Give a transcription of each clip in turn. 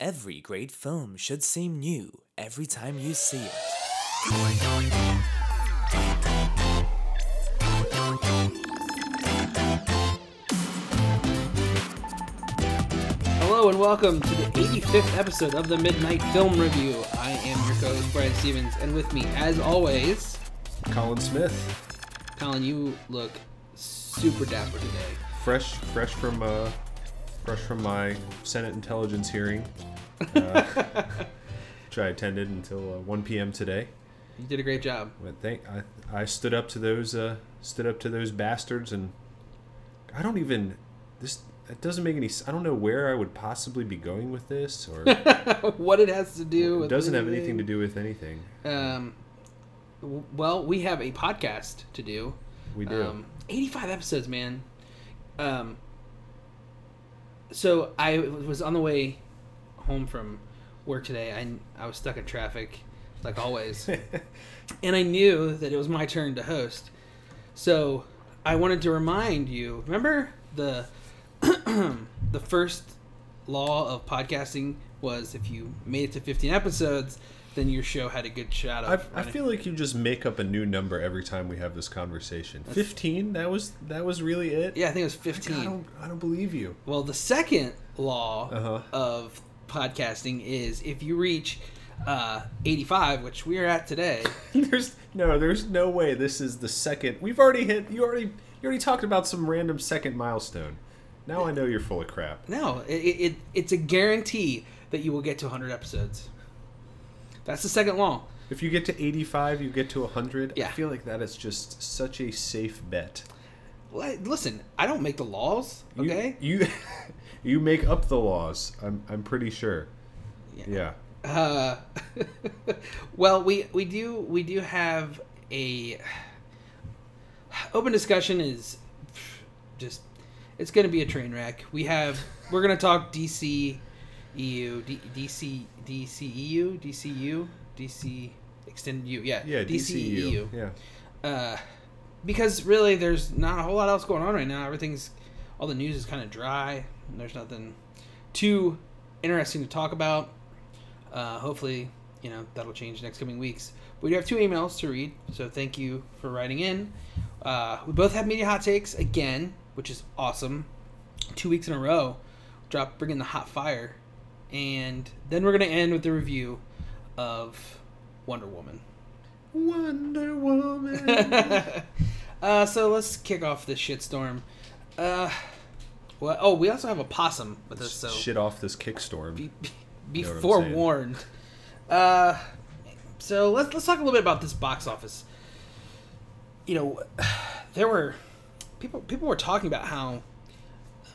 Every great film should seem new every time you see it. Hello and welcome to the 85th episode of the Midnight Film Review. I am your co-host Brian Stevens, and with me, as always, Colin Smith, Colin. You look super dapper today. fresh, fresh from, uh, fresh from my Senate intelligence hearing, uh, which I attended until uh, 1 p.m. today. You did a great job. But thank, I, I stood up to those, uh, stood up to those bastards, and I don't even this. It doesn't make any. I don't know where I would possibly be going with this, or what it has to do it with doesn't have anything to do with anything. Um, well, we have a podcast to do. We do. Um, 85 episodes, man. Um, so I was on the way home from work today. I, I was stuck in traffic, like always. and I knew that it was my turn to host. So I wanted to remind you remember the the first law of podcasting was if you made it to 15 episodes, then your show had a good shot of. I, I feel like you just make up a new number every time we have this conversation. Fifteen. That was that was really it. yeah, I think it was 15. I don't I don't believe you. Well, the second law Uh-huh. of podcasting is if you reach uh, 85, which we are at today. There's no there's no way this is the second. We've already hit. You already you already talked about some random second milestone. Now I know you're full of crap. No, it, it it's a guarantee that you will get to 100 episodes. That's the second law. If you get to 85, you get to 100. Yeah. I feel like that is just such a safe bet. Li- Listen, I don't make the laws, okay? You you make up the laws. I'm I'm pretty sure. Yeah. Yeah. Uh, well, we we do we do have a open discussion is just it's going to be a train wreck. We have we're going to talk DC EU D, DC DCEU DCU DC extended U yeah Yeah. DCEU DCU. Yeah. uh, because really there's not a whole lot else going on right now. Everything's all the news is kind of dry. There's nothing too interesting to talk about. Uh, hopefully, you know that'll change next coming weeks. We do have two emails to read, so thank you for writing in. Uh, we both have media hot takes again, which is awesome. Two weeks in a row, drop bringing the hot fire, and then we're gonna end with the review of Wonder Woman. Wonder Woman. uh, so let's kick off this shitstorm. Uh, well, oh, we also have a possum with us, so Shit off this kickstorm. be, be, be Know forewarned. Uh, so let's let's talk a little bit about this box office. You know, there were people people were talking about how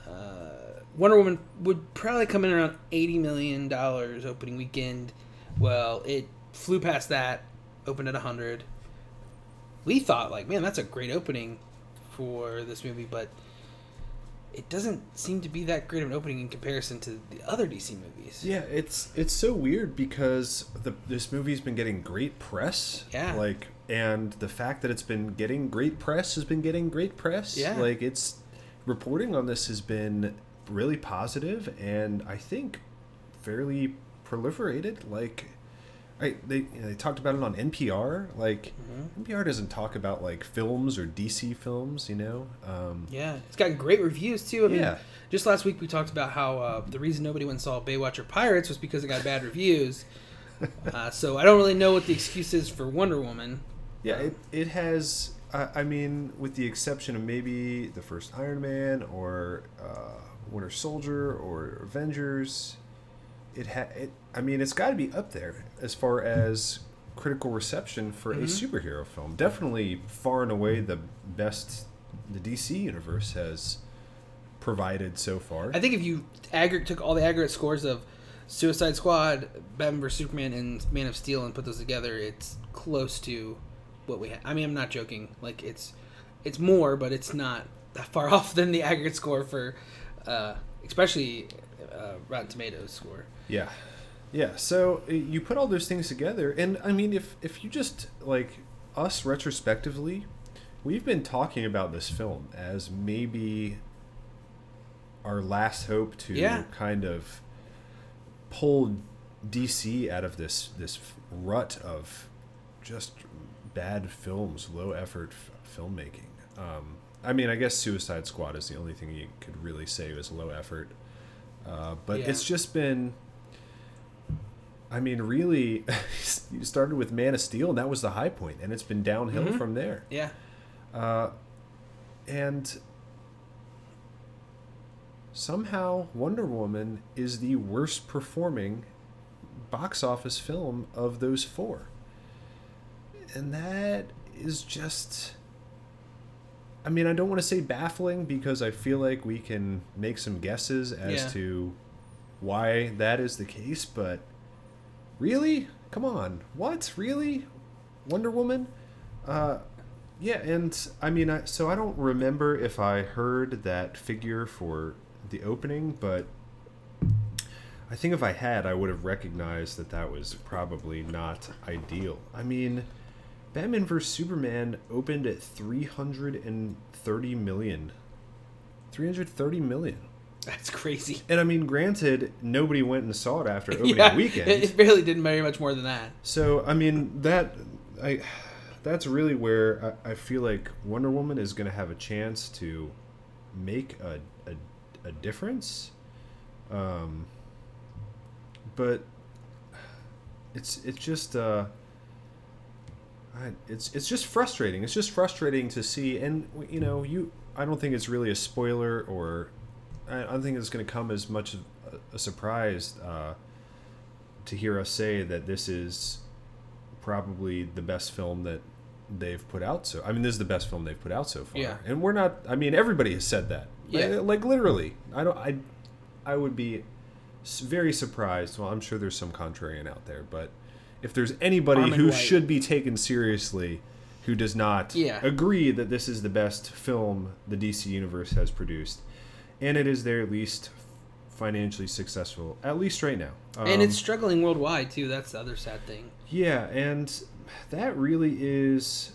uh, Wonder Woman would probably come in around eighty million dollars opening weekend. Well, it flew past that, opened at hundred. We thought like, man, that's a great opening for this movie, but it doesn't seem to be that great of an opening in comparison to the other DC movies. Yeah, it's it's so weird because the this movie's been getting great press. Yeah. Like and the fact that it's been getting great press has been getting great press. Yeah. Like it's reporting on this has been really positive and I think fairly proliferated. Like I they you know, they talked about it on NPR. Like Mm-hmm. NPR doesn't talk about like films or DC films, you know. Um, Yeah, it's got great reviews too. I mean, Yeah. just last week we talked about how uh, the reason nobody went and saw Baywatch or Pirates was because it got bad reviews. Uh, so I don't really know what the excuse is for Wonder Woman. Yeah, it, it has. I, I mean, with the exception of maybe the first Iron Man or uh, Winter Soldier or Avengers, it ha it. I mean, it's got to be up there as far as critical reception for a superhero film. Definitely far and away the best the DC universe has provided so far. I think if you aggregate took all the aggregate scores of Suicide Squad, Batman vs Superman, and Man of Steel and put those together, it's close to what we have. I mean, I'm not joking. Like it's it's more, but it's not that far off than the aggregate score for, uh, especially uh, Rotten Tomatoes score. Yeah, yeah. So uh, you put all those things together, and I mean, if if you just like us retrospectively, we've been talking about this film as maybe our last hope to Yeah. kind of pull DC out of this this rut of just bad films, low effort f- filmmaking. Um, I mean, I guess Suicide Squad is the only thing you could really say was low effort. Uh, but Yeah. it's just been. I mean, really, you started with Man of Steel, and that was the high point, and it's been downhill Mhm. from there. Yeah. Uh, and somehow Wonder Woman is the worst performing box office film of those four. And that is just. I mean, I don't want to say baffling because I feel like we can make some guesses as Yeah. to why that is the case, but really? Come on. What? Really? Wonder Woman? Uh, yeah, and I mean, I, so I don't remember if I heard that figure for the opening, but I think if I had, I would have recognized that that was probably not ideal. I mean, Batman vs Superman opened at 330 million. 330 million. That's crazy. And I mean, granted, nobody went and saw it after opening yeah, weekend. It, barely didn't very much more than that. So I mean that I that's really where I, I feel like Wonder Woman is going to have a chance to make a a, a difference. Um, but it's it's just uh, it's it's just frustrating. It's just frustrating to see, and you know, you I don't think it's really a spoiler, or I, don't think it's going to come as much of a, a surprise uh, to hear us say that this is probably the best film that they've put out. So I mean, this is the best film they've put out so far. Yeah. and we're not. I mean, everybody has said that. Yeah. like, like literally. I don't. I I would be very surprised. Well, I'm sure there's some contrarian out there, but if there's anybody Armond who White. should be taken seriously who does not Yeah. agree that this is the best film the DC universe has produced, and it is their least financially successful, at least right now. and Um, it's struggling worldwide too. That's the other sad thing. yeah, and that really is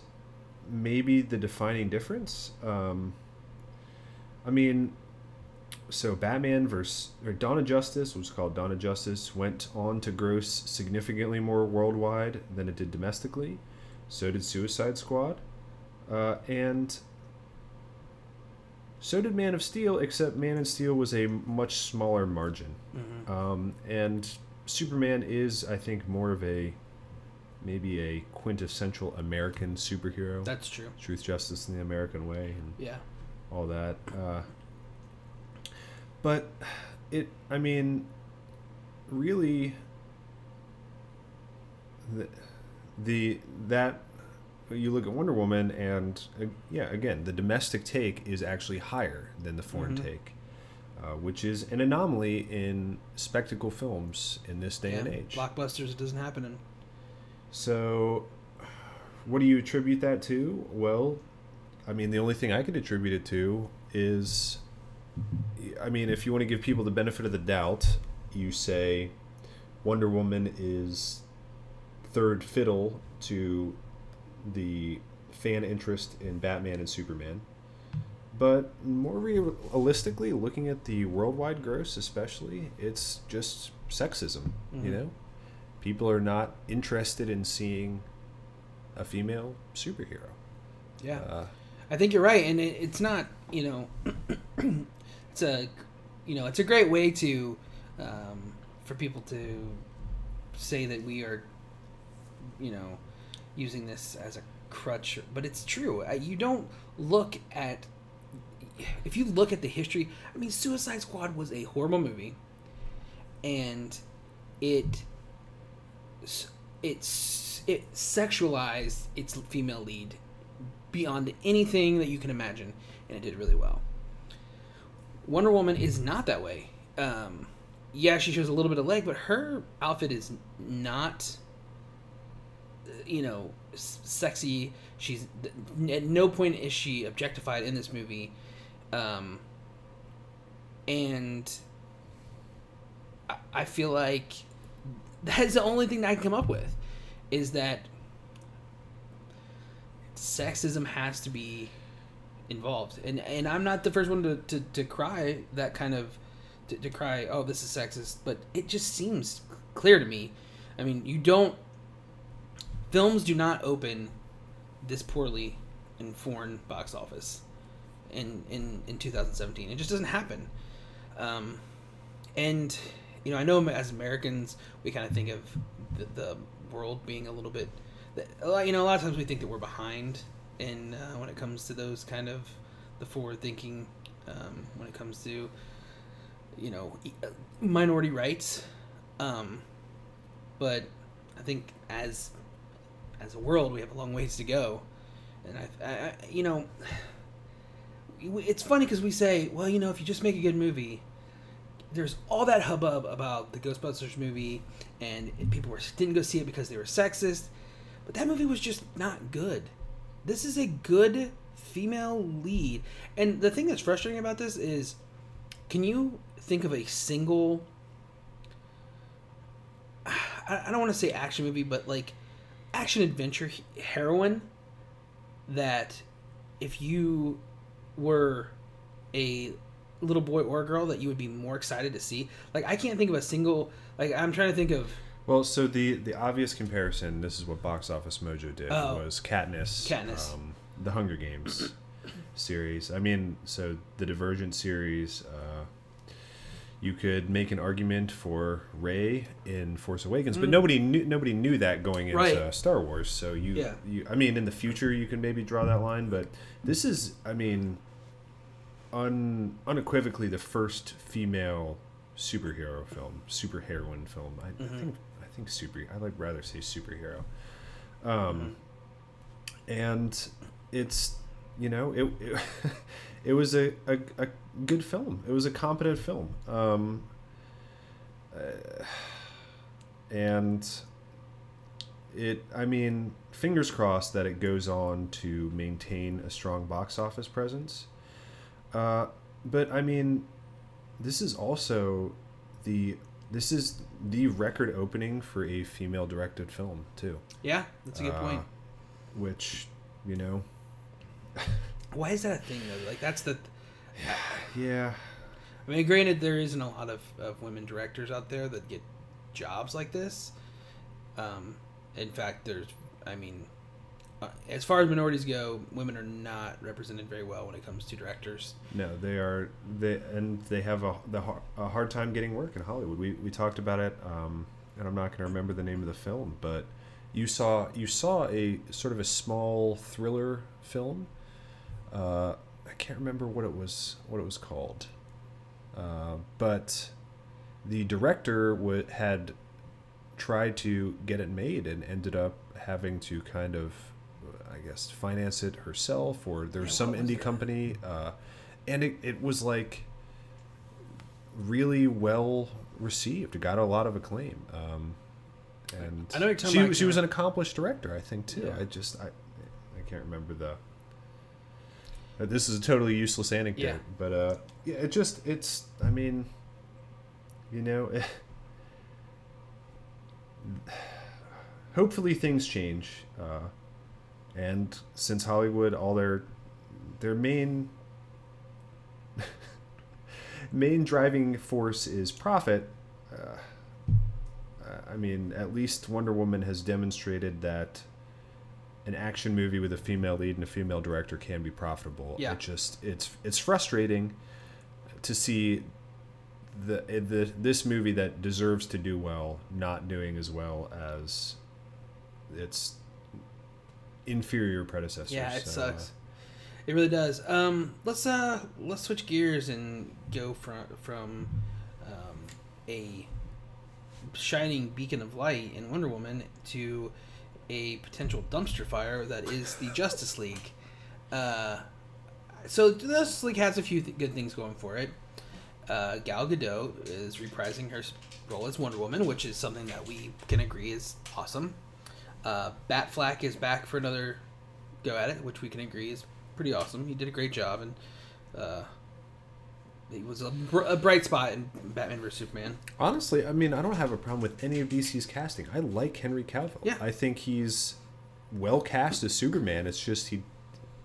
maybe the defining difference. Um, I mean, so Batman versus or Dawn of Justice which was called Dawn of Justice went on to gross significantly more worldwide than it did domestically. So did Suicide Squad, uh, and so did Man of Steel. Except Man of Steel was a much smaller margin, um, and Superman is, I think, more of a maybe a quintessential American superhero. That's true. Truth, justice, and the American way, and Yeah. all that. Uh, but it, I mean, really, the, the that you look at Wonder Woman, and uh, yeah, again, the domestic take is actually higher than the foreign Mhm. take. Uh, which is an anomaly in spectacle films in this day and age. Blockbusters. It doesn't happen in. So, what do you attribute that to? Well, I mean, the only thing I could attribute it to is, I mean, if you want to give people the benefit of the doubt, you say Wonder Woman is third fiddle to the fan interest in Batman and Superman. But more realistically, looking at the worldwide gross, especially, it's just sexism, you Mhm. know? people are not interested in seeing a female superhero. Yeah. Uh, I think you're right, and it, it's not you know, it's a you know it's a great way to um, for people to say that we are you know using this as a crutch, but it's true. You don't look at if you look at the history. I mean, Suicide Squad was a horrible movie, and it it's it sexualized its female lead beyond anything that you can imagine, and it did really well. Wonder Woman is not that way. Um, yeah, she shows a little bit of leg, but her outfit is not, you know, sexy. She's at no point is she objectified in this movie, um, and I, feel like that's the only thing that I can come up with is that sexism has to be involved and and i'm not the first one to, to, to cry that kind of to, to cry, "Oh, this is sexist," but it just seems clear to me. I mean, you don't. Films do not open this poorly in foreign box office in in in 2017. It just doesn't happen. Um, and you know, I know as Americans, we kind of think of the, the world being a little bit. You know, a lot of times we think that we're behind in uh, when it comes to those kind of the forward thinking um, when it comes to you know uh, minority rights. Um, but I think as as a world, we have a long ways to go, and I, I, you know, it's funny because we say, well, you know, if you just make a good movie, there's all that hubbub about the Ghostbusters movie, and people were didn't go see it because they were sexist, but that movie was just not good. This is a good female lead, and the thing that's frustrating about this is, can you think of a single? I don't want to say action movie, but like action adventure heroine that if you were a little boy or girl that you would be more excited to see. Like I can't think of a single like I'm trying to think of Well, so the the obvious comparison, this is what Box Office Mojo did, Oh. was Katniss. Katniss. Um, the Hunger Games series. I mean, so the Divergent series. Uh, you could make an argument for Rey in Force Awakens, but nobody knew nobody knew that going into Mm. Right. Star Wars. So you, Yeah. you, I mean, in the future you can maybe draw that line, but this is, I mean, un, unequivocally the first female superhero film, superheroine film. I, I Mm-hmm. think I think super. I like rather say superhero. Um, and it's you know it it, it was a, a, a good film. It was a competent film. Um, uh, and it I mean fingers crossed that it goes on to maintain a strong box office presence. Uh, but I mean, this is also the this is the record opening for a female directed film too, yeah, that's a good Uh, point. which you know, Why is that a thing though? Like that's the yeah, I mean, granted, there isn't a lot of, of women directors out there that get jobs like this. Um, in fact, there's, I mean, uh, as far as minorities go, women are not represented very well when it comes to directors. no, they are they and they have a the a hard time getting work in Hollywood. We we talked about it, um, and I'm not going to remember the name of the film, but you saw you saw a sort of a small thriller film. Uh, I can't remember what it was what it was called, uh, but the director w- had tried to get it made and ended up having to kind of, I guess, finance it herself, or there's some indie company, uh, and it, it was like really well received. It got a lot of acclaim. Um, and I know she, she was an accomplished director, I think too. Yeah. I just I I can't remember the. Uh, This is a totally useless anecdote, Yeah. but uh, yeah, it just it's. I mean, you know, hopefully things change, uh, and since Hollywood, all their their main main driving force is profit. Uh, I mean, at least Wonder Woman has demonstrated that an action movie with a female lead and a female director can be profitable. Yeah. It just it's it's frustrating to see the the this movie that deserves to do well not doing as well as its inferior predecessors. Yeah, it So, uh, sucks. It really does. Um, let's uh, let's switch gears and go from from um, a shining beacon of light in Wonder Woman to a potential dumpster fire that is the Justice League. Uh, so the Justice League has a few th- good things going for it. Uh, Gal Gadot is reprising her role as Wonder Woman, which is something that we can agree is awesome. Uh, Batfleck is back for another go at it, which we can agree is pretty awesome. He did a great job, and uh, he was a, br- a bright spot in Batman vs Superman. Honestly, I mean, I don't have a problem with any of DC's casting. I like Henry Cavill. Yeah. I think he's well cast as Superman. It's just he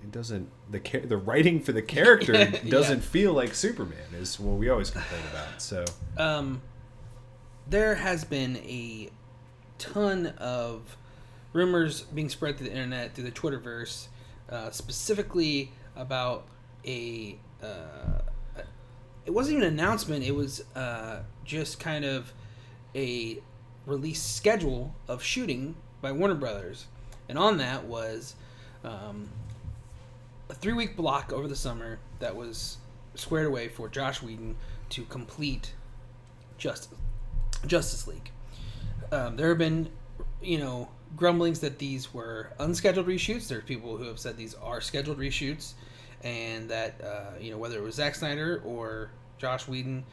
it doesn't the the writing for the character Yeah. doesn't feel like Superman is what we always complain about. So um, there has been a ton of rumors being spread through the internet, through the Twitterverse, uh, specifically about a. Uh, it wasn't even an announcement. It was uh, just kind of a release schedule of shooting by Warner Brothers, and on that was um, a three-week block over the summer that was squared away for Joss Whedon to complete Justice Justice League. Um, there have been, you know, grumblings that these were unscheduled reshoots. There's people who have said these are scheduled reshoots, and that uh, you know whether it was Zack Snyder or Joss Whedon,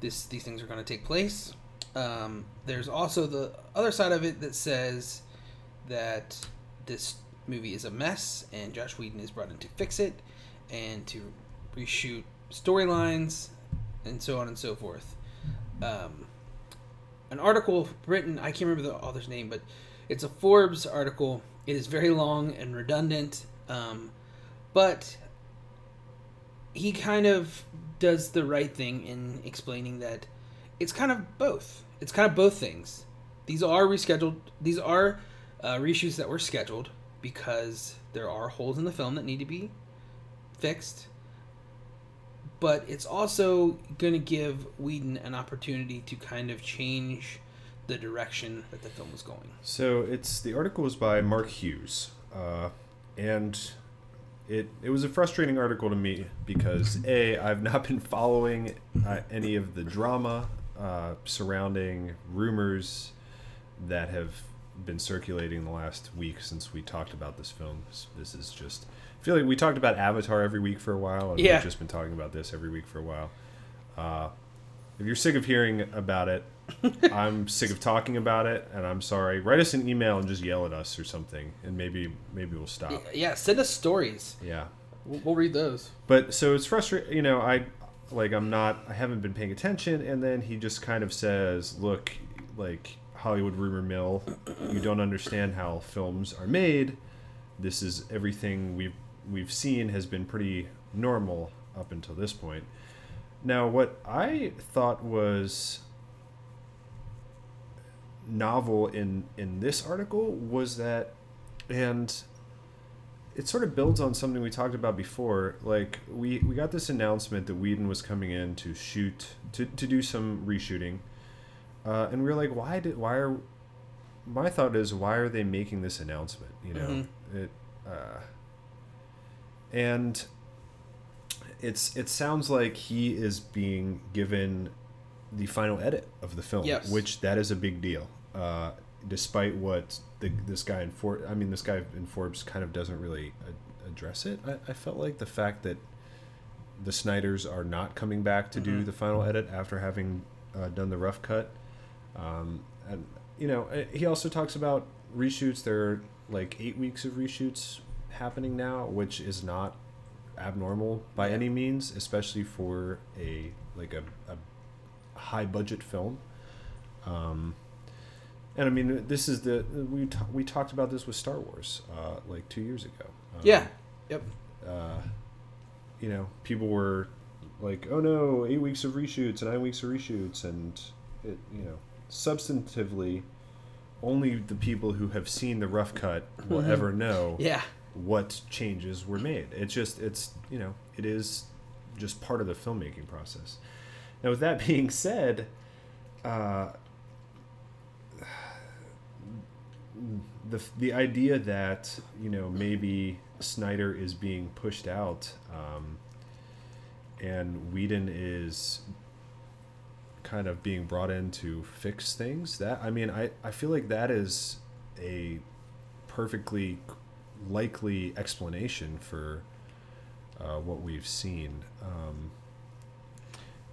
this these things are going to take place. Um, there's also the other side of it that says that this movie is a mess, and Joss Whedon is brought in to fix it and to reshoot storylines and so on and so forth. Um, an article written, I can't remember the author's name, but it's a Forbes article. It is very long and redundant, um, but he kind of does the right thing in explaining that it's kind of both. It's kind of both things. These are rescheduled. These are uh, reshoots that were scheduled because there are holes in the film that need to be fixed. But it's also going to give Whedon an opportunity to kind of change the direction that the film was going. So it's the article was by Mark Hughes, uh, and it it was a frustrating article to me because a I've not been following uh, any of the drama uh, surrounding rumors that have been circulating the last week since we talked about this film. This, is just I feel like we talked about Avatar every week for a while, and Yeah. we've just been talking about this every week for a while. Uh, if you're sick of hearing about it, I'm sick of talking about it, and I'm sorry. Write us an email and just yell at us or something, and maybe maybe we'll stop. Yeah, send us stories. Yeah, We'll, we'll read those. but so it's frustrating. You know, I like I'm not. I haven't been paying attention, and then he just kind of says, "Look, like Hollywood rumor mill, you don't understand how films are made. This is everything we've we've seen has been pretty normal up until this point." Now, what I thought was novel in in this article was that and it sort of builds on something we talked about before like we we got this announcement that Whedon was coming in to shoot to, to do some reshooting uh, and we were like why did why are my thought is why are they making this announcement you know Mhm. it uh, and it's it sounds like he is being given the final edit of the film, Yes. which that is a big deal. Uh, despite what the, this guy in For I mean, this guy in Forbes kind of doesn't really a- address it. I, I felt like the fact that the Snyders are not coming back to do Mhm. the final edit after having uh, done the rough cut, um, and you know, uh, he also talks about reshoots. There are like eight weeks of reshoots happening now, which is not abnormal by Yeah. any means, especially for a like a, a high budget film. Um, and I mean, this is the we ta- we talked about this with Star Wars uh, like two years ago. Um, Yeah. Yep. Uh, you know, people were like, "Oh no, eight weeks of reshoots and nine weeks of reshoots," and it you know, substantively, only the people who have seen the rough cut will Mhm. ever know Yeah. what changes were made. It's just it's you know it is just part of the filmmaking process. Now, with that being said, uh, the the idea that you know maybe Snyder is being pushed out, um, and Whedon is kind of being brought in to fix things. That I mean, I I feel like that is a perfectly likely explanation for uh, what we've seen. Um,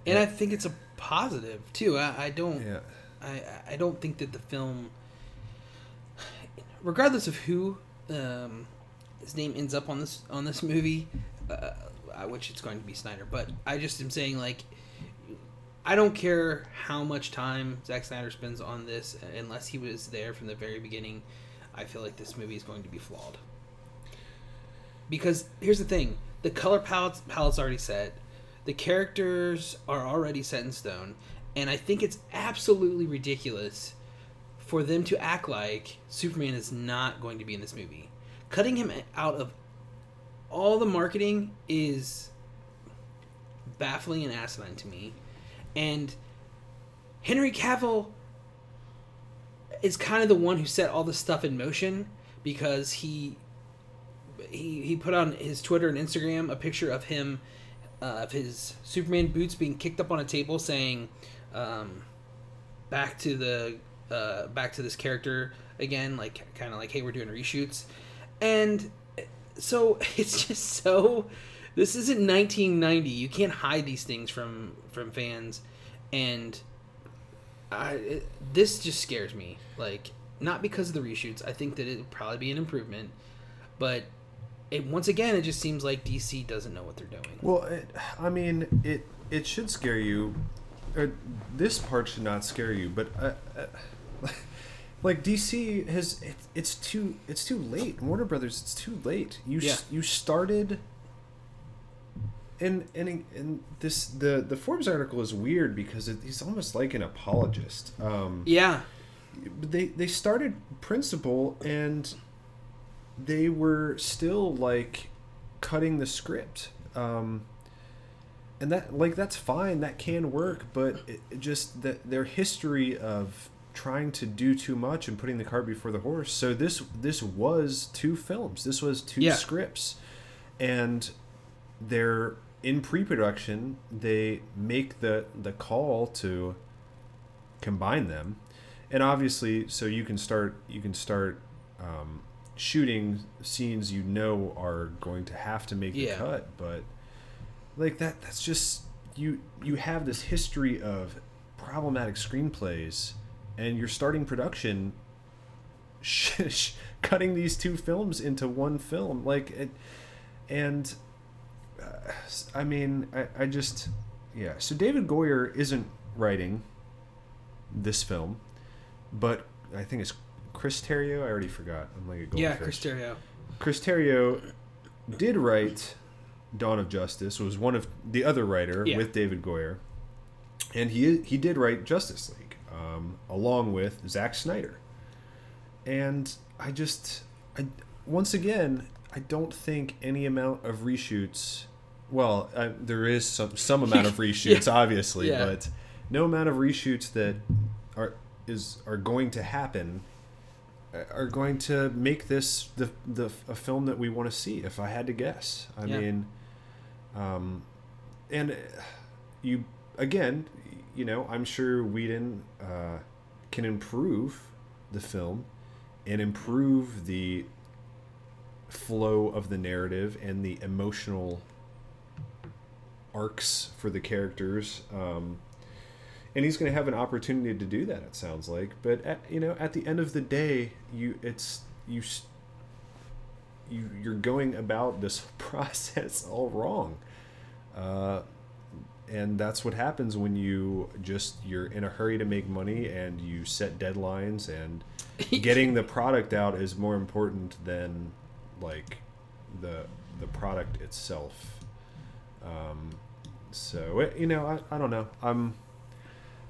And I think it's a positive too. I, I don't. yeah, I, I don't think that the film, regardless of who um, his name ends up on this on this movie, uh, which it's going to be Snyder, but I just am saying like, I don't care how much time Zack Snyder spends on this, unless he was there from the very beginning. I feel like this movie is going to be flawed. because here's the thing: the color palette's palette's already set, the characters are already set in stone, and I think it's absolutely ridiculous for them to act like Superman is not going to be in this movie. Cutting him out of all the marketing is baffling and asinine to me. And Henry Cavill is kind of the one who set all this stuff in motion because he he he put on his Twitter and Instagram a picture of him uh, of his Superman boots being kicked up on a table saying um, back to the uh, back to this character again like kind of like hey we're doing reshoots. And so it's just so this isn't 1990 you can't hide these things from from fans. And I it, this just scares me. Like not because of the reshoots. I think that it'd probably be an improvement. But it once again it just seems like DC doesn't know what they're doing Well, it, I mean, it it should scare you. Or this part should not scare you, but uh, uh, like DC has, it, it's too it's too late. Warner Brothers, it's too late. You s- Yeah. you started. And, and and this the the Forbes article is weird because it, he's almost like an apologist. Um, yeah they they started principal and they were still like cutting the script um and that like that's fine that can work but it, it just that their history of trying to do too much and putting the cart before the horse. So this this was two films. This was two Yeah. scripts. And they're in pre-production they make the the call to combine them. And obviously so you can start you can start um, shooting scenes you know are going to have to make Yeah. the cut but like that that's just you you have this history of problematic screenplays and you're starting production sh- sh- cutting these two films into one film like it and uh, i mean I, I just yeah so david goyer isn't writing this film but i think it's chris terrio i already forgot i'm like a goldfish yeah Chris Terrio Chris Terrio did write Dawn of Justice. Was one of the other writer Yeah. with David Goyer, and he he did write Justice League um, along with Zack Snyder. And I just, I once again, I don't think any amount of reshoots. Well, uh, there is some some amount of reshoots, obviously, Yeah. but no amount of reshoots that are is are going to happen are going to make this the the a film that we want to see. If I had to guess, I Yeah. mean, um, and you again, you know, I'm sure Whedon uh, can improve the film and improve the flow of the narrative and the emotional arcs for the characters. Um, and he's going to have an opportunity to do that. It sounds like, but at, you know, at the end of the day, you it's you you you're going about this process all wrong, uh, and that's what happens when you just you're in a hurry to make money and you set deadlines and getting the product out is more important than like the the product itself. Um, so it, you know, I, I don't know. I'm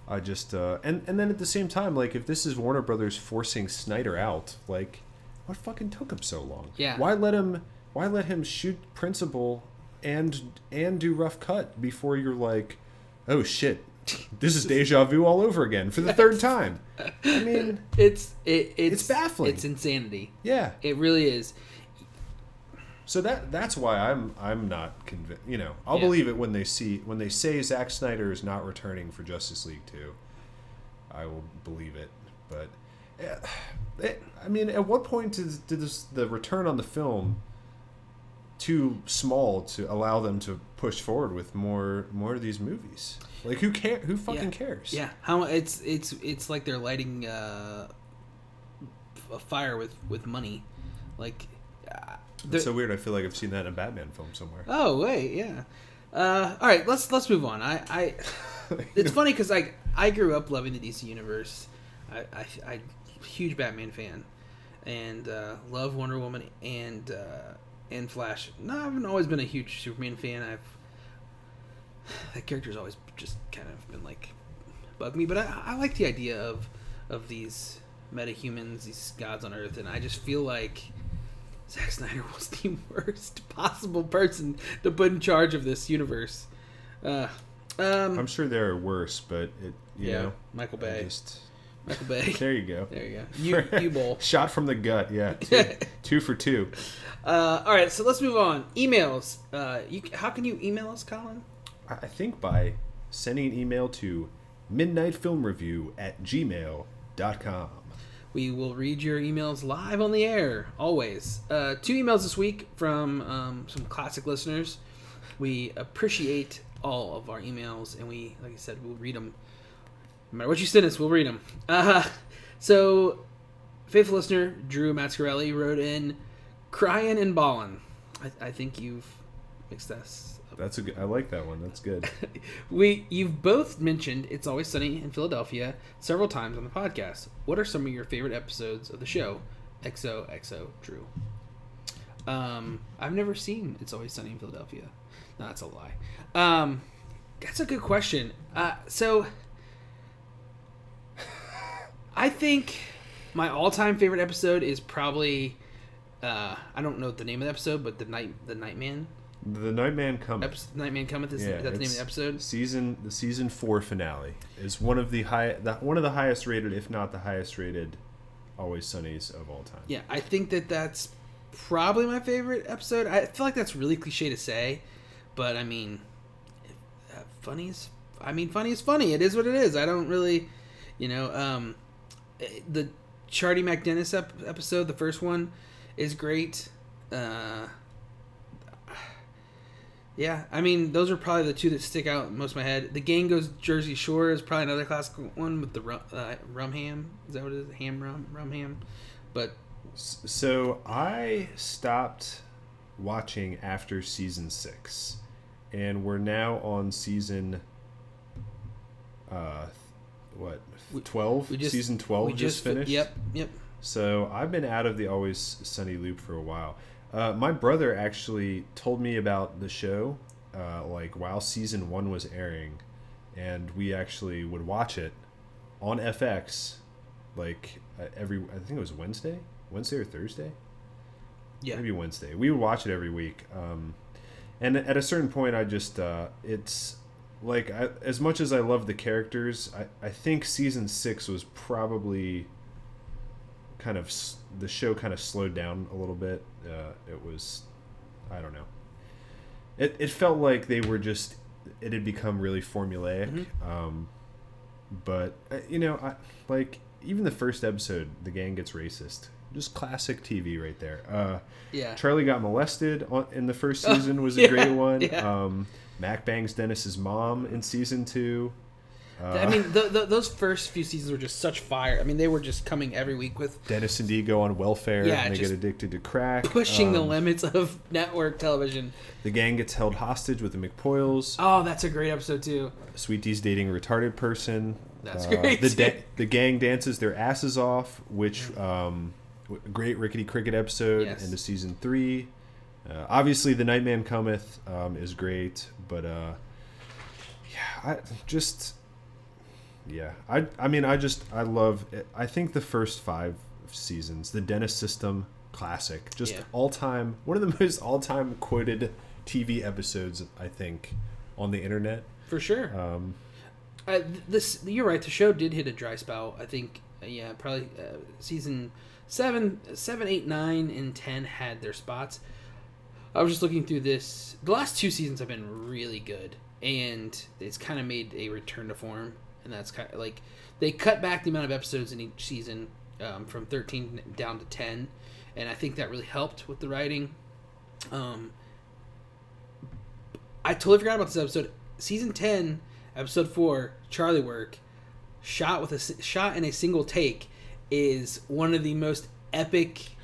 I just uh, and and then at the same time, like if this is Warner Brothers forcing Snyder out, like what fucking took him so long? Yeah. Why let him? Why let him shoot Principal and and do Rough Cut before you're like, oh shit, this is deja vu all over again for the third time. I mean, it's it, it's It's baffling. it's insanity yeah. it really is So that that's why I'm I'm not convinced. You know, I'll Yeah. believe it when they see when they say Zack Snyder is not returning for Justice League Two. I will believe it, but eh, eh, I mean, at what point did, did this, the return on the film too small to allow them to push forward with more more of these movies? Like who care? Who fucking Yeah. cares? yeah how it's it's it's like they're lighting uh, a fire with with money like It's so weird. I feel like I've seen that in a Batman film somewhere. oh wait yeah uh, all right let's let's move on i i it's funny because I I grew up loving the DC universe. I I, I huge Batman fan, and uh, love Wonder Woman, and uh, and Flash. No, I haven't always been a huge Superman fan. I've that character's always just kind of been like bug me, but I, I like the idea of of these metahumans, these gods on Earth, and I just feel like Zack Snyder was the worst possible person to put in charge of this universe. Uh, um, I'm sure there are worse, but it you yeah, know Michael Bay. just Michael Bay. there you go. There you go. You, you bowl. Shot from the gut, yeah. Two, two for two. Uh, all right, so let's move on. Emails. Uh, you, how can you email us, Colin? I I think by sending an email to midnightfilmreview at gmail.com. We will read your emails live on the air, always. Uh, two emails this week from um, some classic listeners. We appreciate all of our emails, and we, like I said, we'll read them. No matter what you send us, we'll read them. Uh, so, faithful listener Drew Mascarelli wrote in, "Crying and bawling." I, I think you've That's a good, I like that one. That's good. we you've both mentioned It's Always Sunny in Philadelphia several times on the podcast. What are some of your favorite episodes of the show? XOXO Drew. Um, I've never seen It's Always Sunny in Philadelphia. No, that's a lie. Um, that's a good question. Uh, so I think my all-time favorite episode is probably uh, I don't know the name of the episode, but the night the Nightman The Nightman Cometh. episode, Nightman cometh is Yeah, that's the name of the episode. Season the season four finale is one of the high the, one of the highest rated, if not the highest rated, Always Sunnies of all time. Yeah, I think that that's probably my favorite episode. I feel like that's really cliche to say, but I mean, uh, funny is I mean funny is funny. It is what it is. I don't really, you know, um, eh, the Charlie McDennis ep- episode, the first one, is great. Uh, yeah, I mean those are probably the two that stick out most in my head. The Gang Goes Jersey Shore is probably another classic one with the rum, uh, rum ham. Is that what it is? Ham rum rum ham. But So I stopped watching after season six, and we're now on season. Uh, what twelve? we just season twelve we just, fi- finished. Yep, yep. So I've been out of the Always Sunny loop for a while. Uh, my brother actually told me about the show, uh, like while season one was airing, and we actually would watch it on FX, like uh, every I think it was Wednesday, Wednesday or Thursday, Yeah. maybe Wednesday. We would watch it every week, um, and at a certain point, I just uh, it's like I, as much as I love the characters, I, I think season six was probably kind of s- the show kind of slowed down a little bit. Uh, it was, I don't know. It it felt like they were just it had become really formulaic. Um, but uh, you know, I like even the first episode, the gang gets racist. Just classic TV right there. Uh, Yeah. Charlie got molested on, in the first season was a yeah, great one. yeah. Um, Mac bangs Dennis's mom in season two. Uh, I mean, th th those first few seasons were just such fire. I mean, they were just coming every week with Dennis and Dee go on welfare Yeah, and they get addicted to crack. pushing the Um, limits of network television. The gang gets held hostage with the McPoyles. Oh, that's a great episode too. Sweetie's dating a retarded person. That's Uh, great, The, da- the gang dances their asses off, which um, great rickety cricket episode Yes. into season three. Uh, obviously, the Nightman Cometh um, is great, but uh, yeah, I just yeah, I I mean, I just I love. It. I think the first five seasons, the Dennis System classic, just Yeah. all time one of the most all time quoted TV episodes I think on the internet. For sure. Um, Uh, this you're right. The show did hit a dry spell. I think. Uh, yeah, probably uh, season seven, seven, eight, nine, and ten had their spots. I was just looking through this. The last two seasons have been really good, and it's kind of made a return to form. And that's kind of like they cut back the amount of episodes in each season um, from thirteen down to ten, and I think that really helped with the writing. Um, I totally forgot about this episode. Season ten, episode four, Charlie Work, shot with a shot in a single take, is one of the most epic.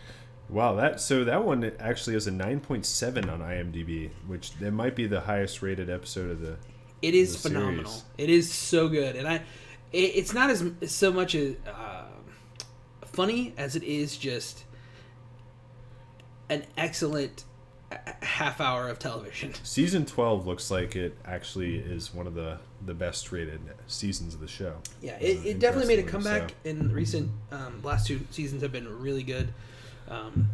Wow, that so that one actually has a nine point seven on IMDb, which that might be the highest rated episode of the. It is The phenomenal. series. It is so good, and I, it, it's not as so much as uh, funny as it is just an excellent half hour of television. Season 12 looks like it actually is one of the the best rated seasons of the show. Yeah, it, it definitely made a comeback so. in recent um, last two seasons have been really good. Um,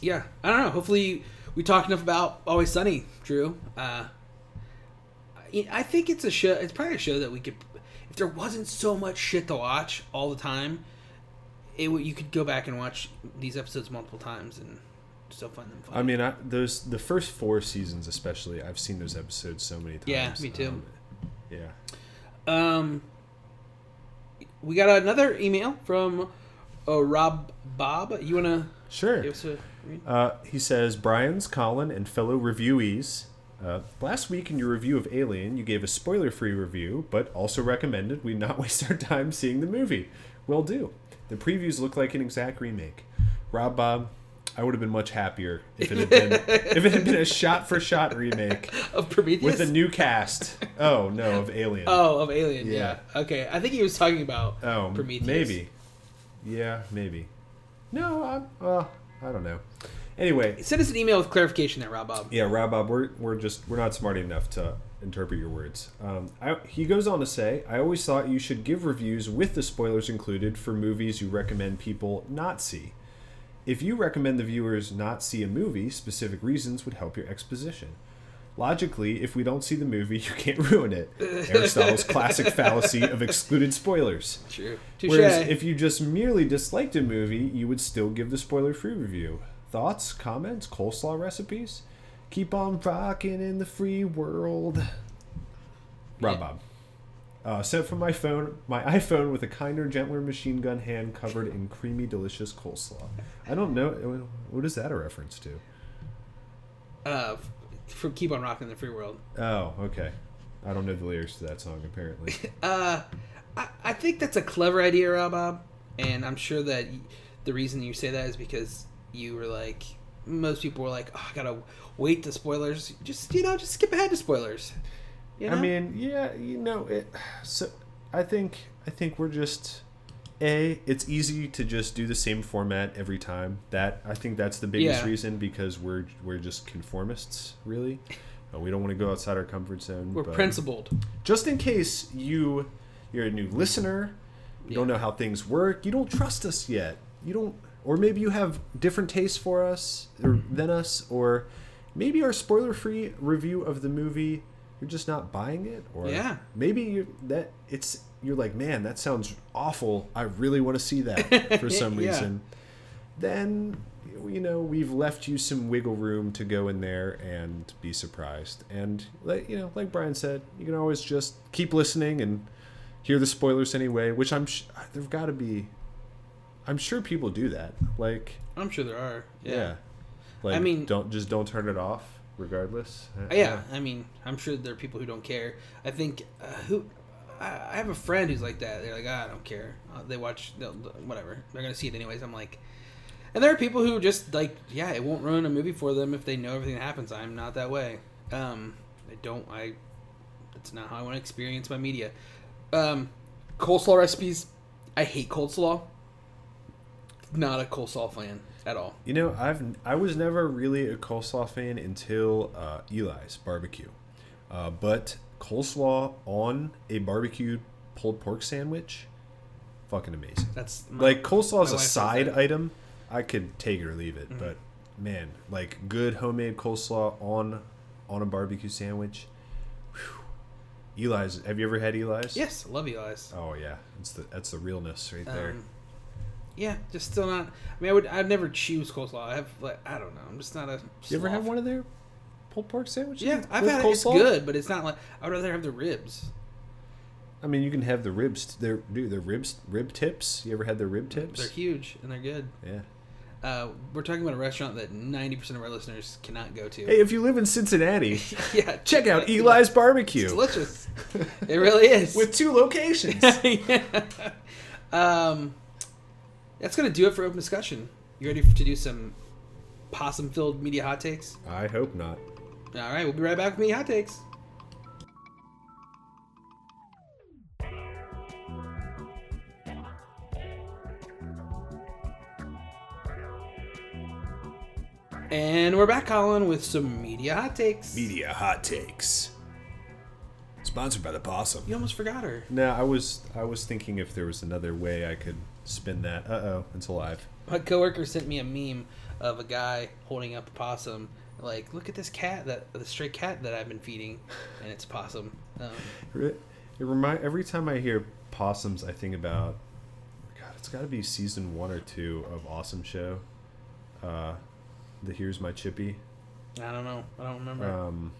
yeah, I don't know. Hopefully, we talked enough about Always Sunny, Drew. Uh, I- think it's a show. It's probably a show that we could, if there wasn't so much shit to watch all the time, it would- you could go back and watch these episodes multiple times and still find them fun. I mean, I, those the first four seasons, especially, I've seen those episodes so many times. Yeah, me too. Um, yeah. Um, we got another email from uh, Rob Bob. You wanna Sure. give us a read? Uh, he says, Brian's, Colin, and fellow reviewees. Uh, last week in your review of Alien, you gave a spoiler free review, but also recommended we not waste our time seeing the movie. Well, do. The previews look like an exact remake. Rob Bob, I would have been much happier if it had been if it had been a shot for shot remake Of Prometheus. with a new cast. Oh no, of Alien. oh, of Alien. Yeah. Yeah. Okay, I think he was talking about Oh, Prometheus. maybe. Yeah, maybe. No, I, well, I don't know. Anyway, Send us an email with clarification there, Rob Bob. Yeah, Rob Bob, we're, we're just we're not smart enough to interpret your words. Um, I, he goes on to say, I always thought you should give reviews with the spoilers included for movies you recommend people not see. If you recommend the viewers not see a movie, specific reasons would help your exposition. Logically, if we don't see the movie, you can't ruin it. Aristotle's classic fallacy of excluded spoilers. True. Touche. Whereas if you just merely disliked a movie, you would still give the spoiler-free review. Thoughts, comments, coleslaw recipes? Keep on rocking in the free world. Rob Yeah. Bob. Uh, sent from my phone, my iPhone with a kinder, gentler machine gun hand covered in creamy, delicious coleslaw. I don't know. What is that a reference to? uh, for Keep on Rocking in the Free World. Oh, okay. I don't know the lyrics to that song, apparently. Uh, I, I think that's a clever idea, Rob Bob, and I'm sure that the reason you say that is because you were like, most people were like, oh, I gotta wait to spoilers. Just you know, just skip ahead to spoilers. You know? I mean, yeah, you know, it, so I think I think we're just a. It's easy to just do the same format every time. That I think that's the biggest Yeah. reason because we're we're just conformists, really. Uh, we don't want to go outside our comfort zone. we're but principled. Just in case you you're a new listener, you don't know how things work, you don't trust us yet. You don't, or maybe you have different tastes for us or mm-hmm. than us, or maybe our spoiler-free review of the movie you're just not buying it, or Yeah. maybe you that it's you're like, man, that sounds awful. I really want to see that for some Yeah. reason. Then you know we've left you some wiggle room to go in there and be surprised. And like you know, like Brian said, you can always just keep listening and hear the spoilers anyway. Which I'm sh- there've got to be. I'm sure people do that. Like I'm sure there are. yeah, Yeah. like I mean- don't just don't turn it off regardless. Uh, Yeah. I mean, I'm sure there are people who don't care. I think uh, who. I I have a friend who's like that. They're like, ah, I don't care. Uh, they watch, they'll, whatever. They're gonna see it anyways. I'm like, and there are people who just like, yeah, it won't ruin a movie for them if they know everything that happens. I'm not that way. Um, I don't. I. That's not how I want to experience my media. Um, coleslaw recipes. I hate coleslaw. Not a coleslaw fan at all. You know, I've I was never really a coleslaw fan until uh, Eli's barbecue, uh, but coleslaw on a barbecued pulled pork sandwich, fucking amazing. That's my- Like coleslaw is a side item, I could take it or leave Mm-hmm. it, but man, like good homemade coleslaw on on a barbecue sandwich. Whew. Eli's, have you ever had Eli's? Yes, love Eli's. Oh yeah, it's the that's the realness right there. Yeah, just still not. I mean, I would. I'd never choose coleslaw. I have like I don't know. I'm just not a. you ever had sloth. one of their pulled pork sandwiches? Yeah, I've had it. It's good, but it's not like I would rather have the ribs. I mean, you can have the ribs. They're dude, the ribs, rib tips. You ever had the rib tips? They're huge and they're good. Yeah. Uh, we're talking about a restaurant that 90% of our listeners cannot go to. Hey, if you live in Cincinnati, yeah, check out Eli's Barbecue It's delicious. it really is. with two locations. yeah. Um, that's gonna do it for open discussion. You ready to do some possum-filled media hot takes? I hope not. All right, we'll be right back with media hot takes. And we're back, Colin, with some media hot takes. Media hot takes. Sponsored by the Possum. You almost forgot her. No, I was I was thinking if there was another way I could spin that. Uh oh, it's alive. My coworker sent me a meme of a guy holding up a possum. Like, look at this cat that the stray cat that I've been feeding, and it's a possum. Um, It, it remind every time I hear possums, I think about God. It's got to be season one or two of Awesome Show. Uh, the Here's My Chippy. I don't know. I don't remember. Um,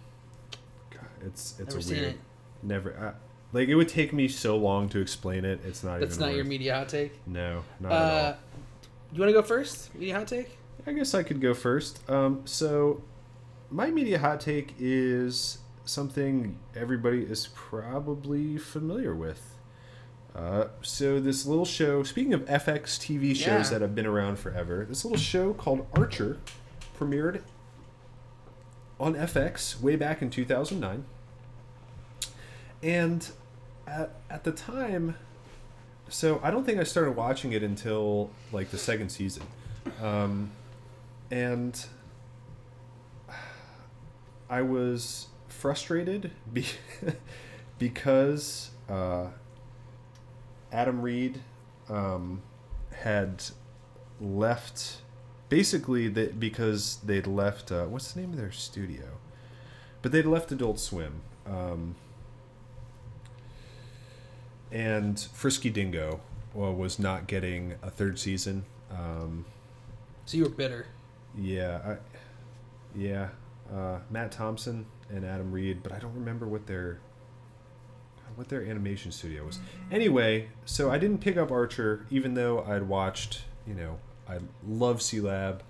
God, it's it's Never a weird. it. Never. Like it would take me so long to explain it. It's not That's even. not your media hot take. No, not at Uh, all. you want to go first? Media hot take. I guess I could go first. Um, so, my media hot take is something everybody is probably familiar with. Uh, so, this little show, speaking of FX TV shows Yeah. that have been around forever, this little show called Archer premiered on FX way back in 2009. And at, at the time, so I don't think I started watching it until like the second season. Um, and I was frustrated be- because uh, Adam Reed um, had left basically that because they'd left uh, what's the name of their studio but they'd left adult swim um, and frisky dingo well, was not getting a third season um, So you were bitter. yeah, I, yeah. Uh, Matt Thompson and Adam Reed, but I don't remember what their what their animation studio was. Anyway, so I didn't pick up Archer, even though I'd watched. You know, I love Sealab,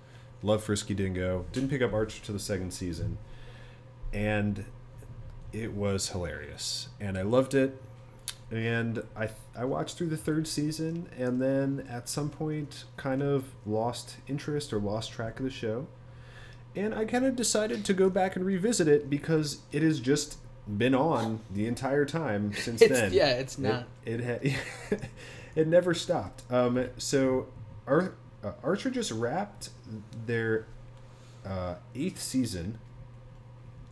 love Frisky Dingo. Didn't pick up Archer to the second season, and it was hilarious, and I loved it. And I I watched through the third season, and then at some point, kind of lost interest or lost track of the show. And I kind of decided to go back and revisit it because it has just been on the entire time since It's- then. yeah, it's not. It, it had it never stopped. Um, so Ar- uh, Archer just wrapped their uh, eighth season.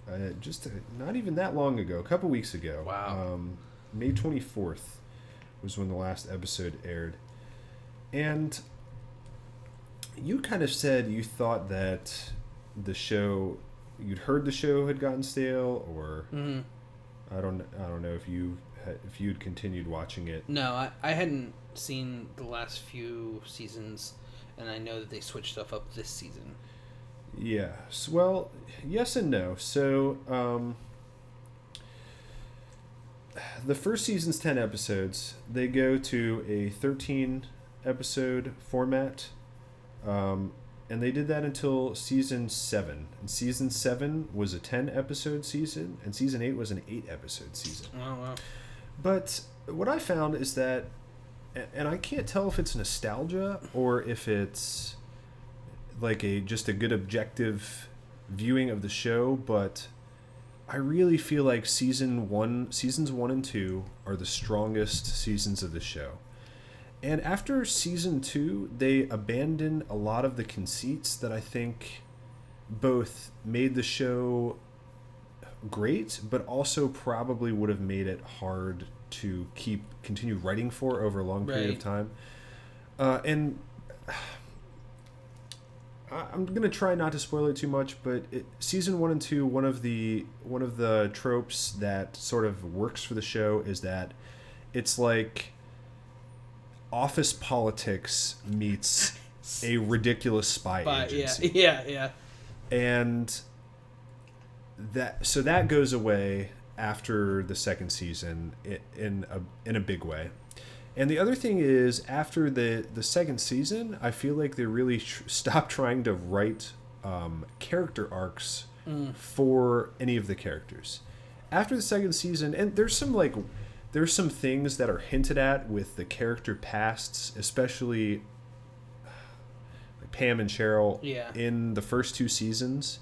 Uh, just not even that long ago, a couple weeks ago. Wow. Um, May twenty fourth was when the last episode aired, and you kind of said you thought that the show you'd heard the show had gotten stale or hmm I don't I don't know if you had, if you'd continued watching it. No, I, I hadn't seen the last few seasons, and I know that they switched stuff up this season. Yes. Well, yes and no. So, um, the first season's 10 episodes. They go to a 13 episode format. Um, and they did that until season 7. And season 7 was a 10 episode season, and season 8 was an 8 episode season. Oh wow. But what I found is that, and I can't tell if it's nostalgia or if it's like a just a good objective viewing of the show, but I really feel like season one, seasons one and two are the strongest seasons of the show. And after season two, they abandon a lot of the conceits that I think both made the show great, but also probably would have made it hard to keep continue writing for over a long period of time. Uh, and I'm gonna try not to spoil it too much, but it, season one and two, one of the one of the tropes that sort of works for the show is that it's like office politics meets a ridiculous spy But yeah, agency yeah, yeah. and that so that goes away after the second season in a in a big way. And the other thing is after the the second season, I feel like they really tr- stopped trying to write um, character arcs for any of the characters. After the second season, and there's some like there's some things that are hinted at with the character pasts, especially like Pam and Cheryl Yeah. in the first two seasons,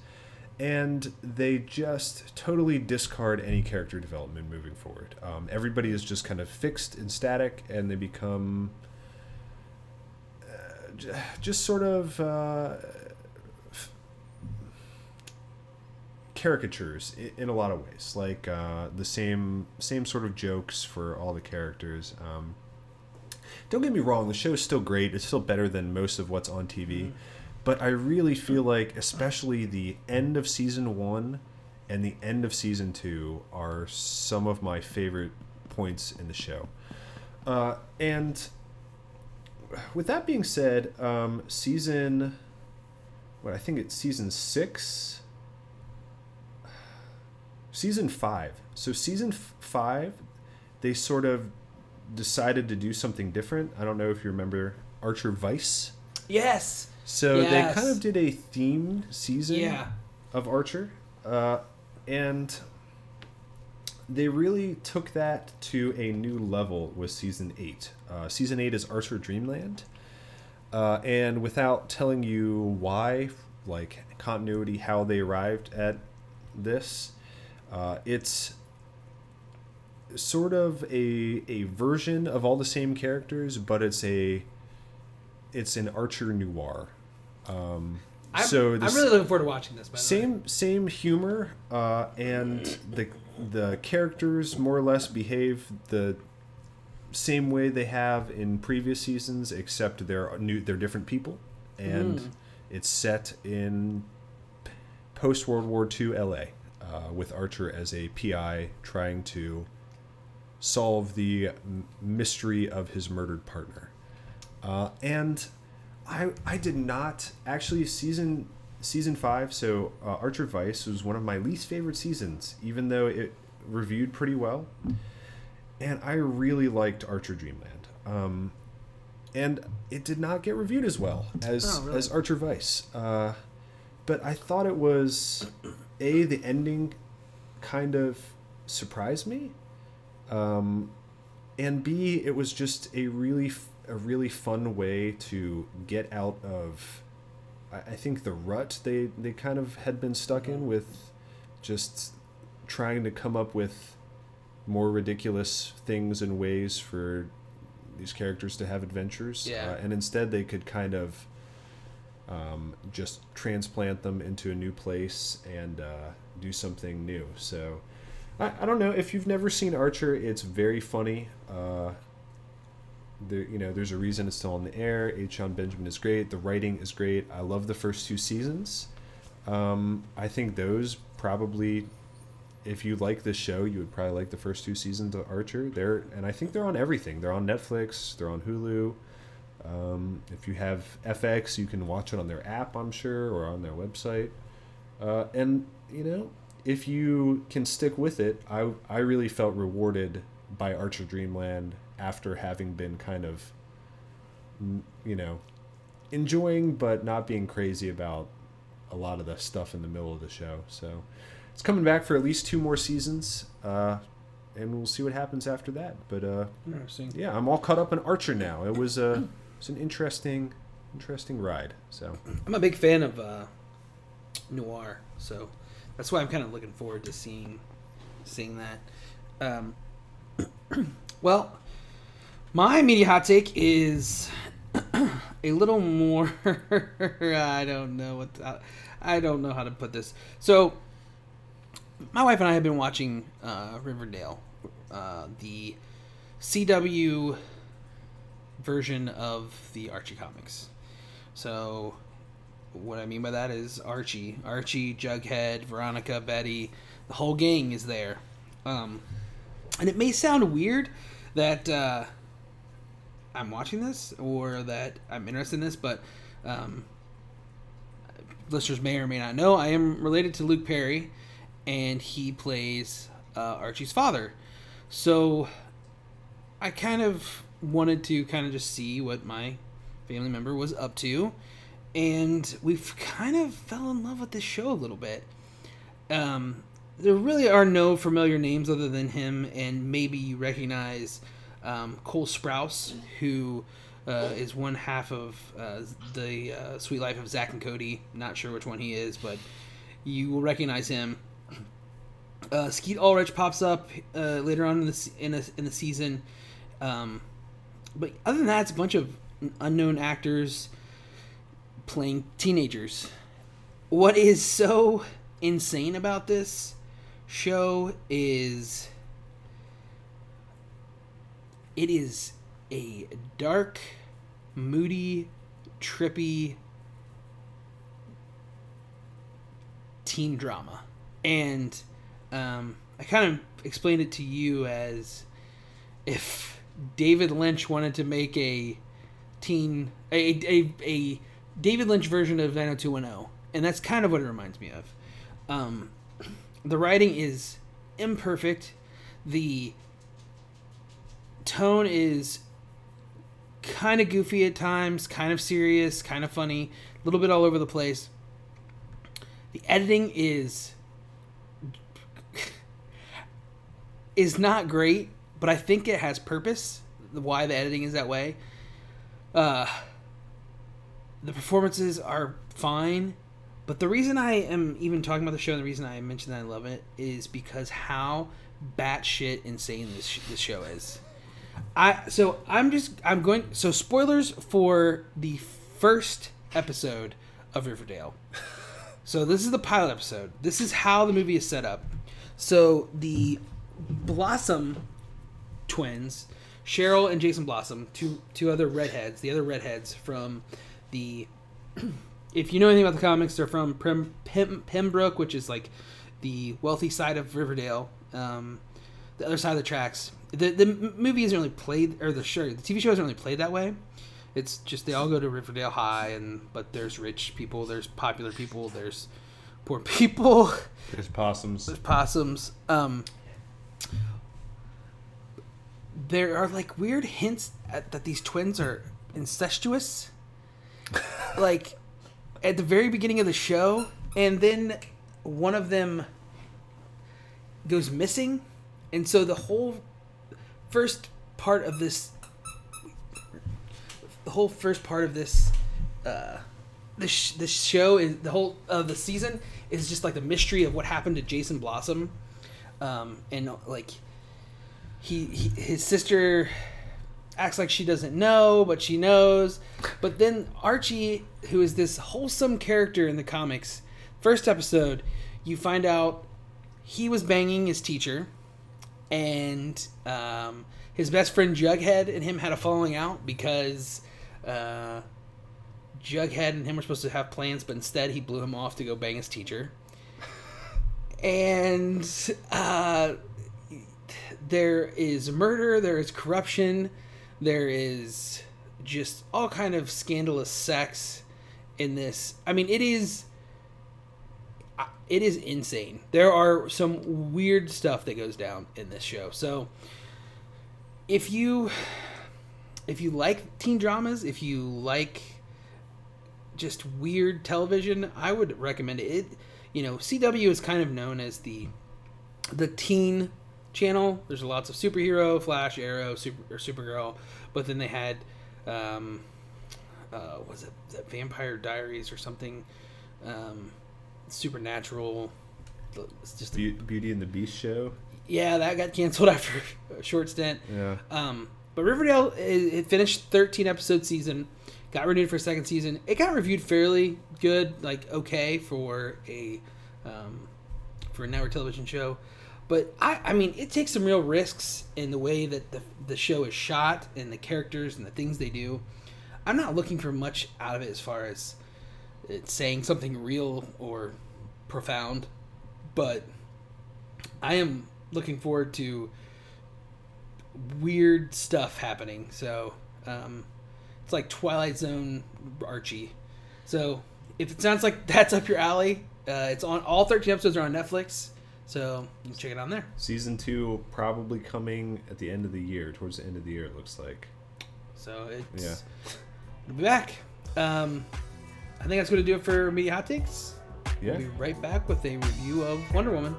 and they just totally discard any character development moving forward. Um, everybody is just kind of fixed and static, and they become uh, just sort of uh, caricatures i- in a lot of ways, like uh, the same same sort of jokes for all the characters. Um, don't get me wrong, the show is still great. It's still better than most of what's on TV. But I really feel like, especially the end of season one and the end of season two, are some of my favorite points in the show. Uh, and with that being said, um, season, what I think it's season six, season five. So season f- five, they sort of decided to do something different. I don't know if you remember Archer Vice. Yes. So Yes. they kind of did a themed season Yeah. of Archer, uh, and they really took that to a new level with season eight. Uh, season eight is Archer Dreamland, uh, and without telling you why, like continuity, how they arrived at this, uh, it's sort of a a version of all the same characters, but it's a it's an Archer noir. Um, I'm, so I'm really looking forward to watching this. By the way. same same humor uh, and the the characters more or less behave the same way they have in previous seasons except they're new they're different people and Mm. it's set in post World War II LA uh, with Archer as a PI trying to solve the mystery of his murdered partner uh, and I I did not actually season season five. So uh, Archer Vice was one of my least favorite seasons, even though it reviewed pretty well. And I really liked Archer Dreamland. Um, and it did not get reviewed as well as Oh, really? as Archer Vice. Uh, but I thought it was a the ending kind of surprised me. Um, and B, it was just a really f- a really fun way to get out of. I, I think the rut they they kind of had been stuck in with, just trying to come up with more ridiculous things and ways for these characters to have adventures. Yeah. Uh, and instead, they could kind of um, just transplant them into a new place and uh, do something new. So. I, I don't know if you've never seen Archer. It's very funny. Uh, there, you know, there's a reason it's still on the air. H. Jon Benjamin is great. The writing is great. I love the first two seasons. Um, I think those probably, if you like this show, you would probably like the first two seasons of Archer. They're and I think they're on everything. They're on Netflix. They're on Hulu. Um, if you have FX, you can watch it on their app, I'm sure, or on their website. Uh, and you know, if you can stick with it, I I really felt rewarded by Archer Dreamland after having been kind of, you know, enjoying but not being crazy about a lot of the stuff in the middle of the show. So it's coming back for at least two more seasons, uh, and we'll see what happens after that. But uh, yeah, I'm all caught up in Archer now. It was a it's an interesting interesting ride. So I'm a big fan of uh, noir, so that's why I'm kind of looking forward to seeing seeing that. Um, well, my media hot take is a little more. I don't know what to- I don't know how to put this. So, my wife and I have been watching uh, Riverdale, uh, the CW version of the Archie comics. So, what I mean by that is Archie, Archie, Jughead, Veronica, Betty, the whole gang is there. Um, and it may sound weird that uh, I'm watching this or that I'm interested in this, but um, listeners may or may not know I am related to Luke Perry, and he plays uh, Archie's father. So I kind of wanted to kind of just see what my family member was up to, and we've kind of fell in love with this show a little bit. Um, there really are no familiar names other than him, and maybe you recognize um, Cole Sprouse, who uh, is one half of uh, the uh, Suite Life of Zack and Cody. Not sure which one he is, but you will recognize him. Uh, Skeet Ulrich pops up uh, later on in the in, a, in the season, um, but other than that, it's a bunch of unknown actors playing teenagers. What is so insane about this show is it is a dark, moody, trippy teen drama. And um, I kind of explained it to you as if David Lynch wanted to make a teen a a, a David Lynch version of 90210, and that's kind of what it reminds me of. Um, the writing is imperfect. The tone is kind of goofy at times, kind of serious, kind of funny, a little bit all over the place. The editing is is not great, but I think it has purpose. Why the editing is that way. Uh, the performances are fine, but the reason I am even talking about the show and the reason I mentioned that I love it is because how batshit insane this sh- this show is. I so I'm just I'm going so spoilers for the first episode of Riverdale. So this is the pilot episode. This is how the movie is set up. So the Blossom twins, Cheryl and Jason Blossom, two two other redheads, the other redheads from the if you know anything about the comics, they're from Pembroke, which is like the wealthy side of Riverdale, um, the other side of the tracks. The the movie isn't really played, or the show, the TV show isn't really played that way. It's just they all go to Riverdale High, and but there's rich people, there's popular people, there's poor people, There's possums. there's possums. Um, there are like weird hints at, that these twins are incestuous. like at the very beginning of the show, and then one of them goes missing, and so the whole first part of this, the whole first part of this, uh, the sh- the show is the whole of the season is just like the mystery of what happened to Jason Blossom, um, and like he, he his sister acts like she doesn't know, but she knows. But then Archie, who is this wholesome character in the comics, first episode, you find out he was banging his teacher, and um, his best friend Jughead and him had a falling out because uh, Jughead and him were supposed to have plans, but instead he blew him off to go bang his teacher. And uh, there is murder, there is corruption, there is just all kind of scandalous sex in this. I mean, it is it is insane. There are some weird stuff that goes down in this show. So if you if you like teen dramas, if you like just weird television, I would recommend it. it you know, CW is kind of known as the the teen channel. There's lots of superhero, Flash, Arrow, Super or Supergirl, but then they had um uh was it Vampire Diaries or something um supernatural it's just Be- Beauty and the Beast show. yeah, that got canceled after a short stint. Yeah. Um, but Riverdale, it, it finished 13 episode season, got renewed for a second season. It got reviewed fairly good, like okay for a um, for a network television show. But I, I mean, it takes some real risks in the way that the the show is shot and the characters and the things they do. I'm not looking for much out of it as far as it saying something real or profound, but I am looking forward to weird stuff happening. So um, it's like Twilight Zone Archie. So if it sounds like that's up your alley, uh, it's on all 13 episodes are on Netflix. So you can check it on there. Season two probably coming at the end of the year, towards the end of the year. It looks like. So it's Yeah. it'll be back. Um, I think that's going to do it for media hot takes. Yeah. We'll be right back with a review of Wonder Woman.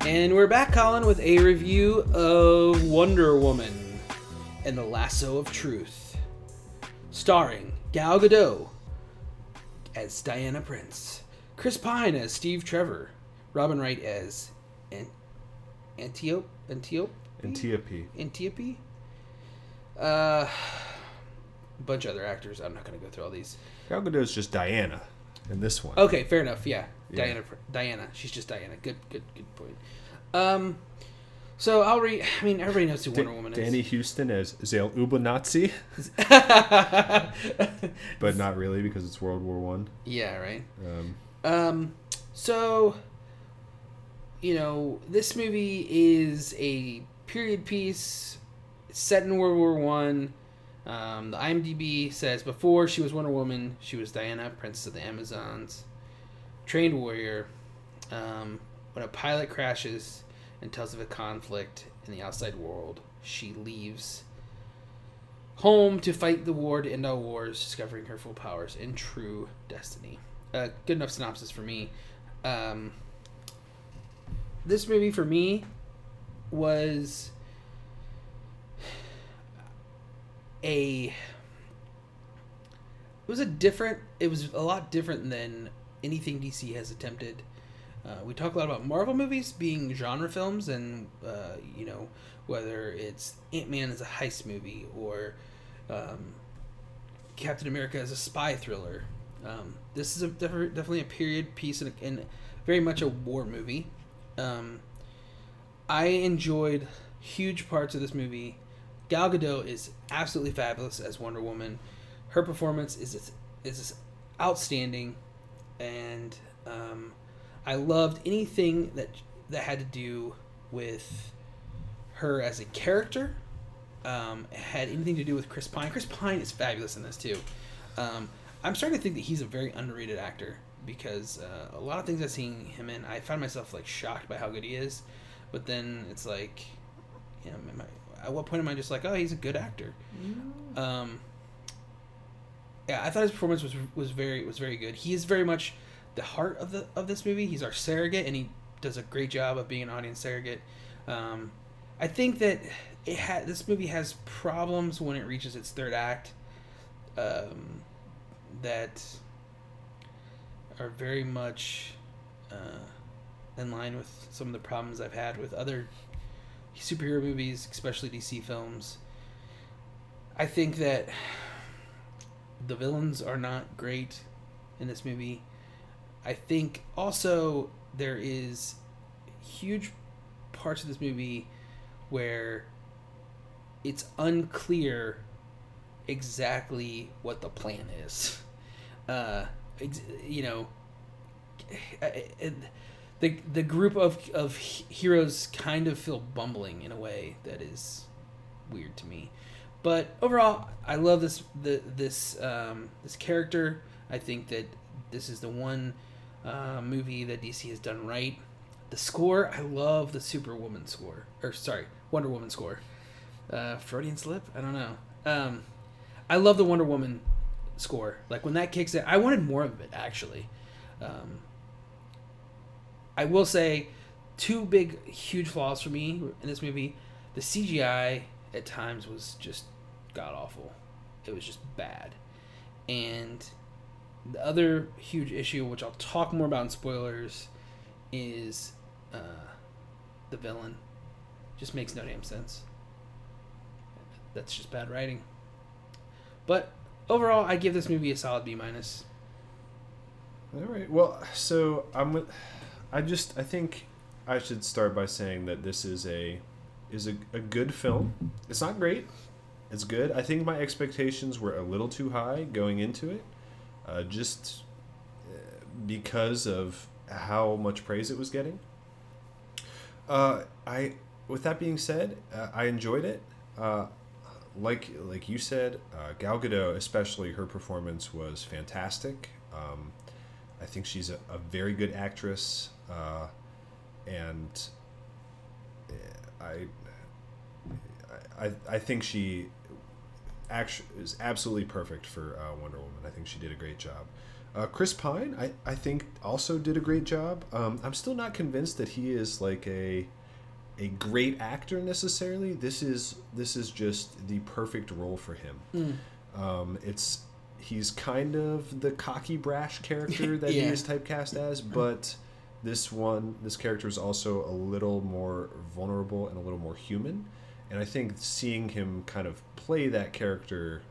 And we're back, Colin, with a review of Wonder Woman and the Lasso of Truth, starring Gal Gadot as Diana Prince, Chris Pine as Steve Trevor, Robin Wright as An- Antiope, Antiope, Antiope. Antiope. Uh, a bunch of other actors. I'm not gonna go through all these. Gal Gadot's just Diana in this one. Okay, fair enough. Yeah, Yeah. Diana. Diana. She's just Diana. Good, good, good point. Um, so I'll read. I mean, everybody knows who Da- Wonder Woman is. Danny Huston as Zale Ubernazi, but not really because it's World War One. yeah. Right. Um, Um, so, you know, this movie is a period piece set in World War One. Um, the IMDb says before she was Wonder Woman, she was Diana, Princess of the Amazons, trained warrior. Um, when a pilot crashes and tells of a conflict in the outside world, she leaves home to fight the war to end all wars, discovering her full powers and true destiny. Uh, good enough synopsis for me. Um, this movie for me was a it was a different it was a lot different than anything dc has attempted uh, we talk a lot about marvel movies being genre films and uh, you know whether it's ant-man as a heist movie or um, captain america as a spy thriller um, this is a, def- definitely a period piece and, and very much a war movie um, i enjoyed huge parts of this movie Gal Gadot is absolutely fabulous as Wonder Woman. Her performance is is outstanding, and um, I loved anything that that had to do with her as a character. Um, had anything to do with Chris Pine. Chris Pine is fabulous in this too. Um, I'm starting to think that he's a very underrated actor because uh, a lot of things I've seen him in, I find myself like shocked by how good he is. But then it's like, you know, am I, at what point am I just like, oh, he's a good actor? Um, yeah, I thought his performance was was very was very good. He is very much the heart of the of this movie. He's our surrogate, and he does a great job of being an audience surrogate. Um, I think that it had this movie has problems when it reaches its third act. Um, that are very much uh, in line with some of the problems I've had with other superhero movies, especially DC films. I think that the villains are not great in this movie. I think also there is huge parts of this movie where it's unclear exactly what the plan is. Uh, you know, the the group of of heroes kind of feel bumbling in a way that is weird to me. But overall, I love this the this um, this character. I think that this is the one uh, movie that DC has done right. The score, I love the Superwoman score, or sorry, Wonder Woman score. Uh, Freudian slip? I don't know. Um, I love the Wonder Woman score. Like when that kicks in, I wanted more of it actually. Um, I will say, two big, huge flaws for me in this movie. The CGI at times was just god awful. It was just bad. And the other huge issue, which I'll talk more about in spoilers, is uh, the villain. Just makes no damn sense. That's just bad writing. But overall, I give this movie a solid B minus. All right. Well, so I'm. I just. I think I should start by saying that this is a is a, a good film. It's not great. It's good. I think my expectations were a little too high going into it, uh, just uh, because of how much praise it was getting. Uh, I. With that being said, uh, I enjoyed it. Like like you said, uh, Gal Gadot, especially her performance was fantastic. Um, I think she's a, a very good actress, uh, and uh, I, I I think she actually is absolutely perfect for uh, Wonder Woman. I think she did a great job. Uh, Chris Pine, I, I think also did a great job. Um, I'm still not convinced that he is like a a great actor necessarily. This is this is just the perfect role for him. Um, it's he's kind of the cocky brash character that he is typecast as, but this one, this character is also a little more vulnerable and a little more human, and I think seeing him kind of play that character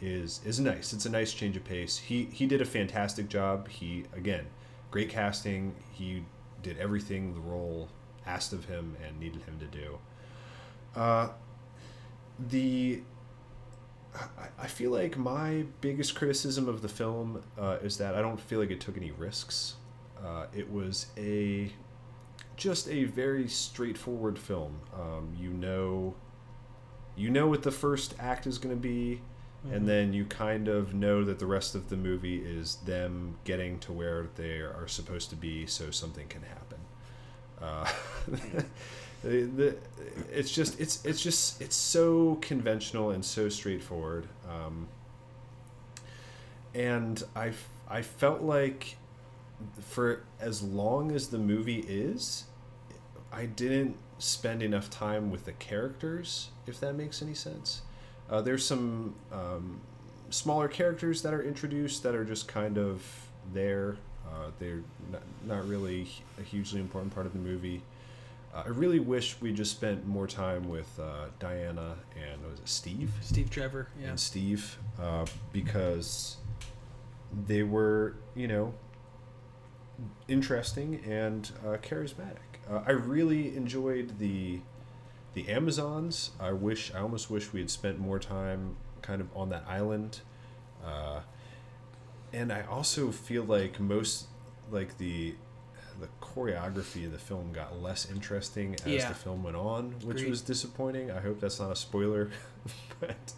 is is nice. It's a nice change of pace. He he did a fantastic job. He again, great casting. He did everything the role asked of him and needed him to do. Uh, the I- I feel like my biggest criticism of the film uh, is that I don't feel like it took any risks. Uh, it was a just a very straightforward film. Um, you know, you know what the first act is going to be, and then you kind of know that the rest of the movie is them getting to where they are supposed to be, so something can happen. Uh, it's just it's it's just it's so conventional and so straightforward. Um, and I felt like for as long as the movie is, I didn't spend enough time with the characters, if that makes any sense. Uh, there's some um, smaller characters that are introduced that are just kind of there. Uh, they're not, not really a hugely important part of the movie. Uh, I really wish we just spent more time with uh, Diana and what was it Steve? Steve Trevor. Yeah. and Steve uh, because they were, you know, interesting and uh, charismatic. Uh, I really enjoyed the the Amazons. I wish I almost wish we had spent more time kind of on that island. And I also feel like most like the the choreography of the film got less interesting as Yeah. the film went on, which Agreed. was disappointing. I hope that's not a spoiler, but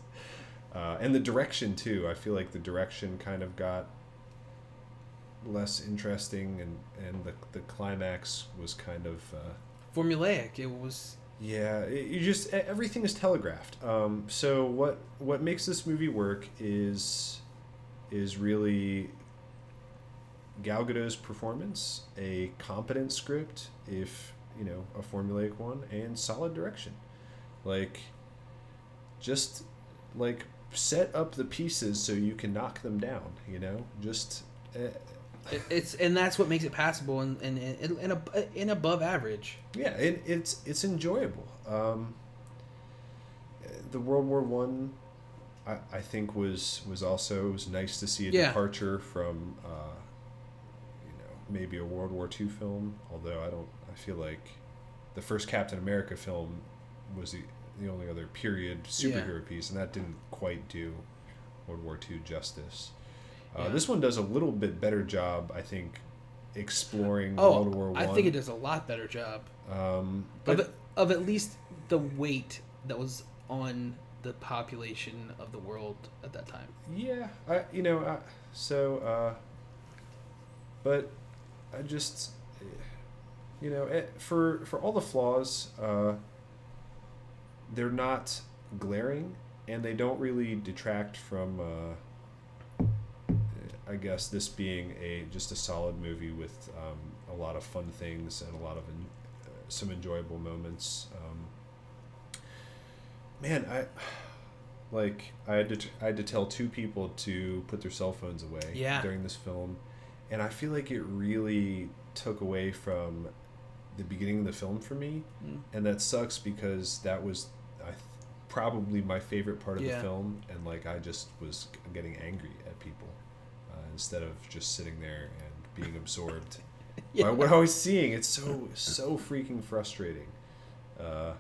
uh, and the direction too. I feel like the direction kind of got less interesting, and and the the climax was kind of. Uh, Formulaic. It was. yeah, it, you just everything is telegraphed. Um, so what what makes this movie work is is really Gal Gadot's performance, a competent script, if you know a formulaic one, and solid direction. Like, just like set up the pieces so you can knock them down. You know, just. Uh, it's and that's what makes it passable and and and, and, ab- and above average. yeah it, it's it's enjoyable um, the world war one I, I think was was also it was nice to see a Yeah. departure from uh, you know maybe a world war II film although i don't i feel like the first captain america film was the, the only other period superhero piece and that didn't quite do world war II justice uh, Yeah. this one does a little bit better job i think exploring Oh, world war one I think it does a lot better job um, of but it, of at least the weight that was on the population of the world at that time. yeah, I, you know, I, so, uh, but I just, you know, eh, for for all the flaws, uh, they're not glaring, and they don't really detract from. Uh, I guess this being a just a solid movie with um, a lot of fun things and a lot of en- uh, some enjoyable moments. Um, man, I like I had to I had to tell two people to put their cell phones away Yeah. during this film, and I feel like it really took away from the beginning of the film for me, Mm. and that sucks because that was I th- probably my favorite part of Yeah. the film, and like I just was getting angry at people uh, instead of just sitting there and being absorbed by what I was seeing. It's so so freaking frustrating. Uh,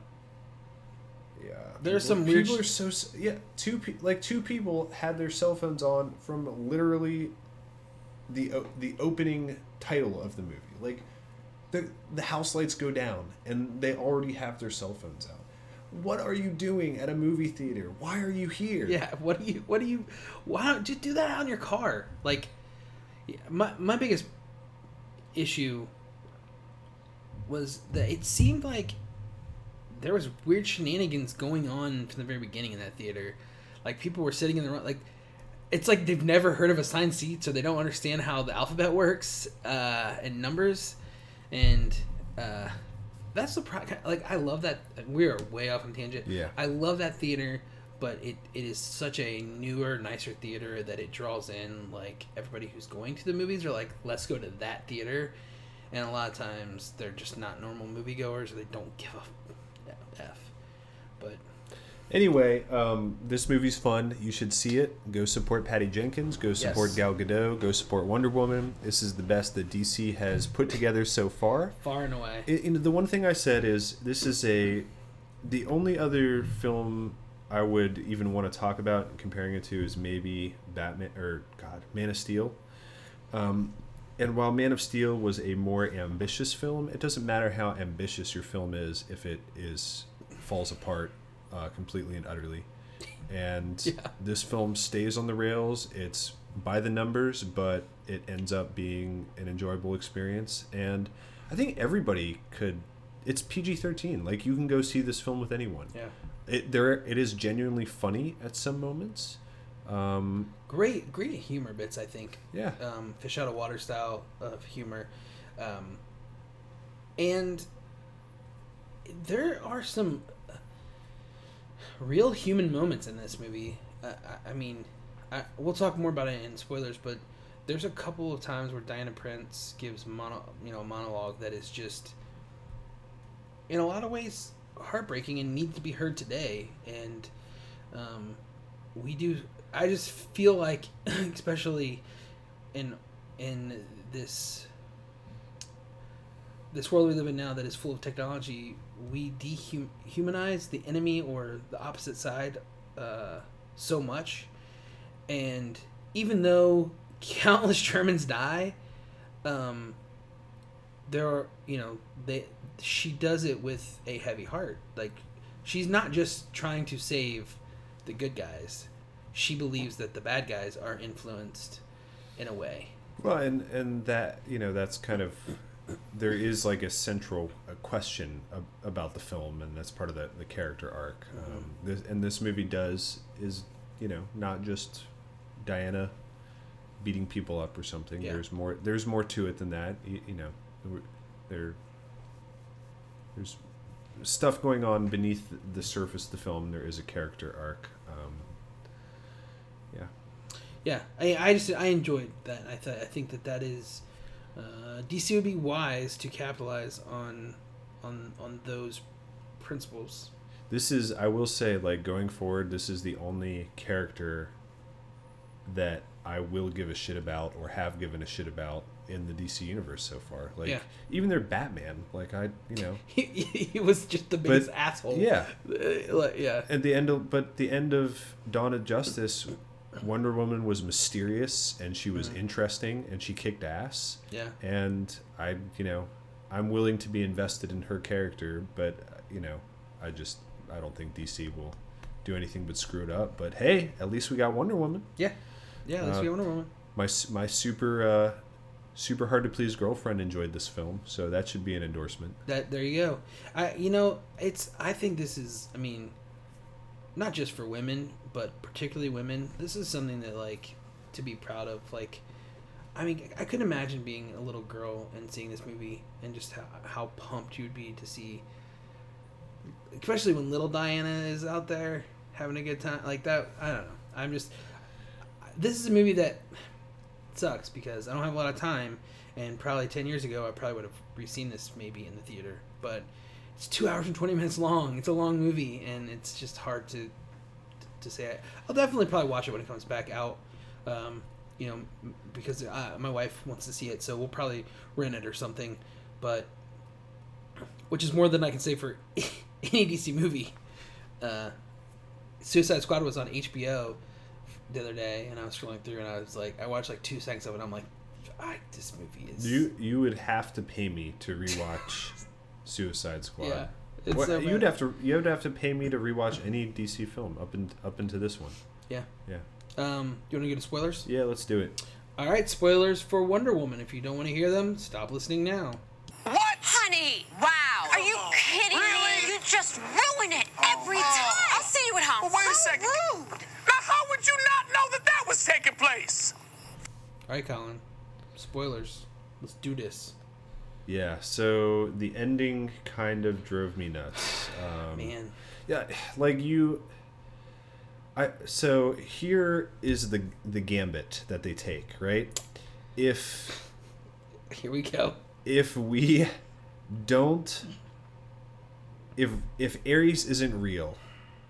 yeah, There's people- some weird People are so yeah. Two pe- like two people had their cell phones on from literally the o- the opening title of the movie. Like the the house lights go down and they already have their cell phones out. What are you doing at a movie theater? Why are you here? Yeah, what do you what do you why don't just do that on your car? Like my my biggest issue was that it seemed like there was weird shenanigans going on from the very beginning in that theater. Like people were sitting in the wrong like it's like they've never heard of assigned seats or they don't understand how the alphabet works uh, and numbers and uh, that's the pro- like I love that we are way off on tangent. Yeah. I love that theater, but it, it is such a newer, nicer theater that it draws in like everybody who's going to the movies are like, let's go to that theater, and a lot of times they're just not normal moviegoers, or they don't give a f. But Anyway, um, this movie's fun. You should see it. Go support Patty Jenkins. Go support Yes. Gal Gadot. Go support Wonder Woman. This is the best that DC has put together so far. far and away, It, you know, the one thing I said is this is a the only other film I would even want to talk about comparing it to is maybe Batman or God Man of Steel. Um, and while Man of Steel was a more ambitious film, it doesn't matter how ambitious your film is if it is falls apart uh, completely and utterly. And Yeah. this film stays on the rails. It's by the numbers, but it ends up being an enjoyable experience. And I think everybody could. It's PG thirteen. Like you can go see this film with anyone. yeah. It there it is genuinely funny at some moments. Um, Great, great humor bits. I think. yeah. um, fish out of water style of humor, um, and there are some real human moments in this movie. Uh, I, I mean, I, we'll talk more about it in spoilers, but there's a couple of times where Diana Prince gives mono, you know, a monologue that is just, in a lot of ways, heartbreaking and needs to be heard today. And um, we do. I just feel like, especially in in this this world we live in now that is full of technology, we dehumanize the enemy or the opposite side uh, so much. And even though countless Germans die, um, there are you know they she does it with a heavy heart. Like she's not just trying to save the good guys. She believes that the bad guys are influenced in a way. Well, and and that you know that's kind of there is like a central uh question ab- about the film, and that's part of the the character arc. Um, this, and this movie does is you know not just Diana beating people up or something. Yeah. There's more. There's more to it than that. You, you know, there there's stuff going on beneath the surface of the film. There is a character arc. Yeah. I, I just I enjoyed that. I th- I think that that is uh, DC would be wise to capitalize on on on those principles. This is, I will say, like going forward, this is the only character that I will give a shit about or have given a shit about in the DC universe so far. Like Yeah. even their Batman, like I, you know, He, he was just the biggest asshole. yeah. Uh, like, yeah. At the end of, but the end of Dawn of Justice, Wonder Woman was mysterious and she was interesting and she kicked ass. Yeah. And I, you know, I'm willing to be invested in her character, but you know, I just I don't think DC will do anything but screw it up. But hey, at least we got Wonder Woman. Yeah. Yeah. Let's Uh, be Wonder Woman. My my super uh, super hard to please girlfriend enjoyed this film, so that should be an endorsement. That there you go. I you know it's I think this is I mean, not just for women but particularly women. This is something that like to be proud of. Like, I mean, I couldn't imagine being a little girl and seeing this movie and just how, how pumped you'd be to see, especially when little Diana is out there having a good time like that. I don't know. I'm just this is a movie that sucks because I don't have a lot of time, and probably ten years ago I probably would have re-seen this maybe in the theater. But it's two hours and twenty minutes long. It's a long movie, and it's just hard to to say. I'll definitely probably watch it when it comes back out. Um, you know, because uh, my wife wants to see it, so we'll probably rent it or something. But which is more than I can say for any DC movie. Uh, Suicide Squad was on HBO the other day, and I was scrolling through, and I was like, I watched like two seconds of it. I'm like, I, this movie is You you would have to pay me to rewatch Suicide Squad. yeah. It's What- so you'd have to you would have to pay me to rewatch any DC film up and up into this one. Yeah. Yeah. Um, do you want to get to spoilers? Yeah, let's do it. All right, spoilers for Wonder Woman. If you don't want to hear them, stop listening now. What? Honey! Wow! Are you kidding Really? me? You just ruin it every time. I'll see you at home. Well, wait a second. rude. Now, how would you not know that that was taking place? All right, Colin. Spoilers. Let's do this. Yeah, so the ending kind of drove me nuts. Um, Man. Yeah, like you. I so here is the the gambit that they take, right? If Here we go. if we don't if if Ares isn't real,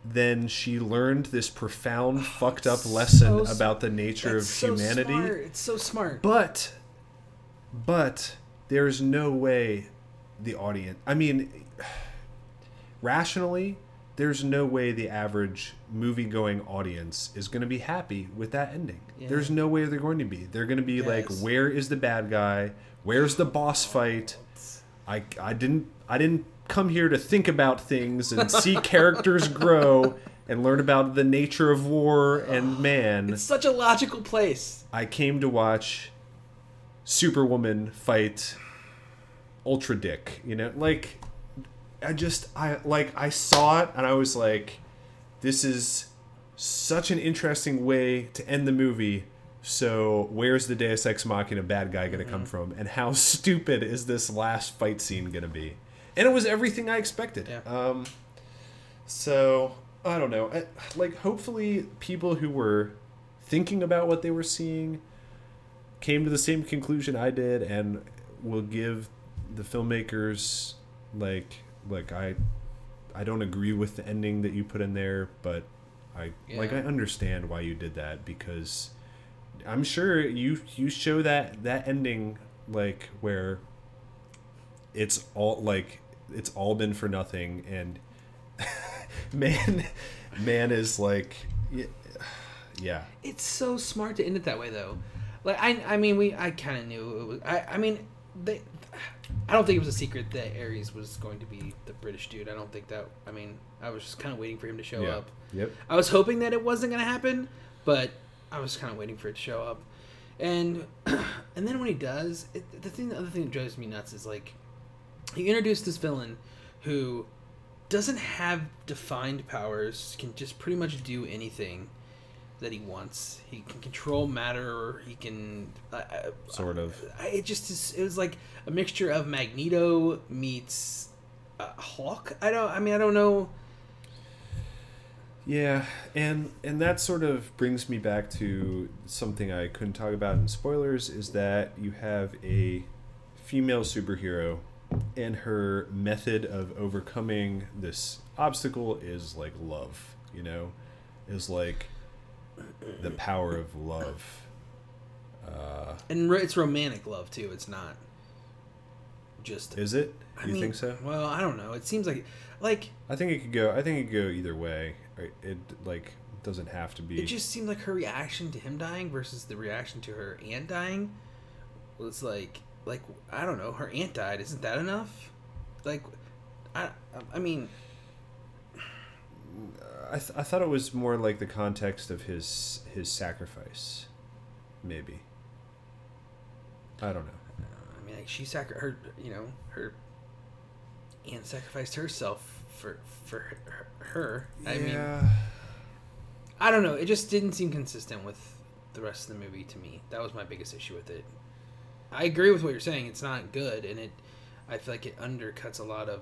then she learned this profound fucked up lesson So about the nature of so humanity. smart. It's so smart. But but there's no way the audience I mean rationally there's no way the average movie going audience is going to be happy with that ending. Yeah. There's no way they're going to be. They're going to be like where is the bad guy? Where's the boss fight? I I didn't I didn't come here to think about things and see characters grow and learn about the nature of war and man. it's such a logical place. I came to watch Superwoman fight Ultra Dick. You know, like I just I like I saw it and I was like, this is such an interesting way to end the movie. So where's the Deus Ex Machina bad guy gonna come from, and how stupid is this last fight scene gonna be? And it was everything I expected. Yeah. Um, so I don't know. I, like, hopefully, people who were thinking about what they were seeing came to the same conclusion I did, and will give the filmmakers like like I I don't agree with the ending that you put in there, but I like I understand why you did that because I'm sure you you show that that ending like where it's all like it's all been for nothing and man man is like yeah It's so smart to end it that way, though. Like I, I mean, we, I kind of knew it was. I, I mean, they. I don't think it was a secret that Ares was going to be the British dude. I don't think that. I mean, I was just kind of waiting for him to show yeah up. yep I was hoping that it wasn't going to happen, but I was kind of waiting for it to show up. And and then when he does, it, the thing, the other thing that drives me nuts is like, he introduced this villain who doesn't have defined powers, can just pretty much do anything that he wants. He can control matter. He can. Uh, uh, sort of I- it just is, it was like a mixture of Magneto meets uh, Hawk. I don't. I mean, I don't know. Yeah, and and that sort of brings me back to something I couldn't talk about in spoilers is that you have a female superhero and her method of overcoming this obstacle is like love, you know? Is like the power of love. Uh, and it's romantic love too. It's not just. Is it? I You mean, think so? Well, I don't know. It seems like, like I think it could go I think it could go either way. It like doesn't have to be it just seemed like her reaction to him dying versus the reaction to her aunt dying was like, like I don't know. Her aunt died. Isn't that enough? Like, I, I mean, I, th- I thought it was more like the context of his his sacrifice, maybe. I don't know. I mean, like she sacri- her, you know, her aunt sacrificed herself for for her. her. I mean, I don't know. It just didn't seem consistent with the rest of the movie to me. That was my biggest issue with it. I agree with what you're saying. It's not good, and it. I feel like it undercuts a lot of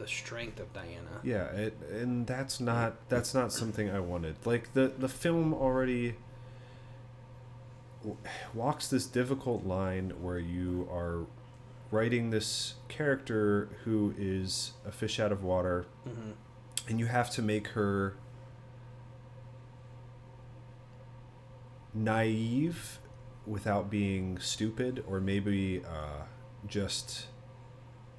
the strength of Diana. yeah, it, and that's not that's not something I wanted. Like the the film already walks this difficult line where you are writing this character who is a fish out of water, and you have to make her naive without being stupid or maybe uh, just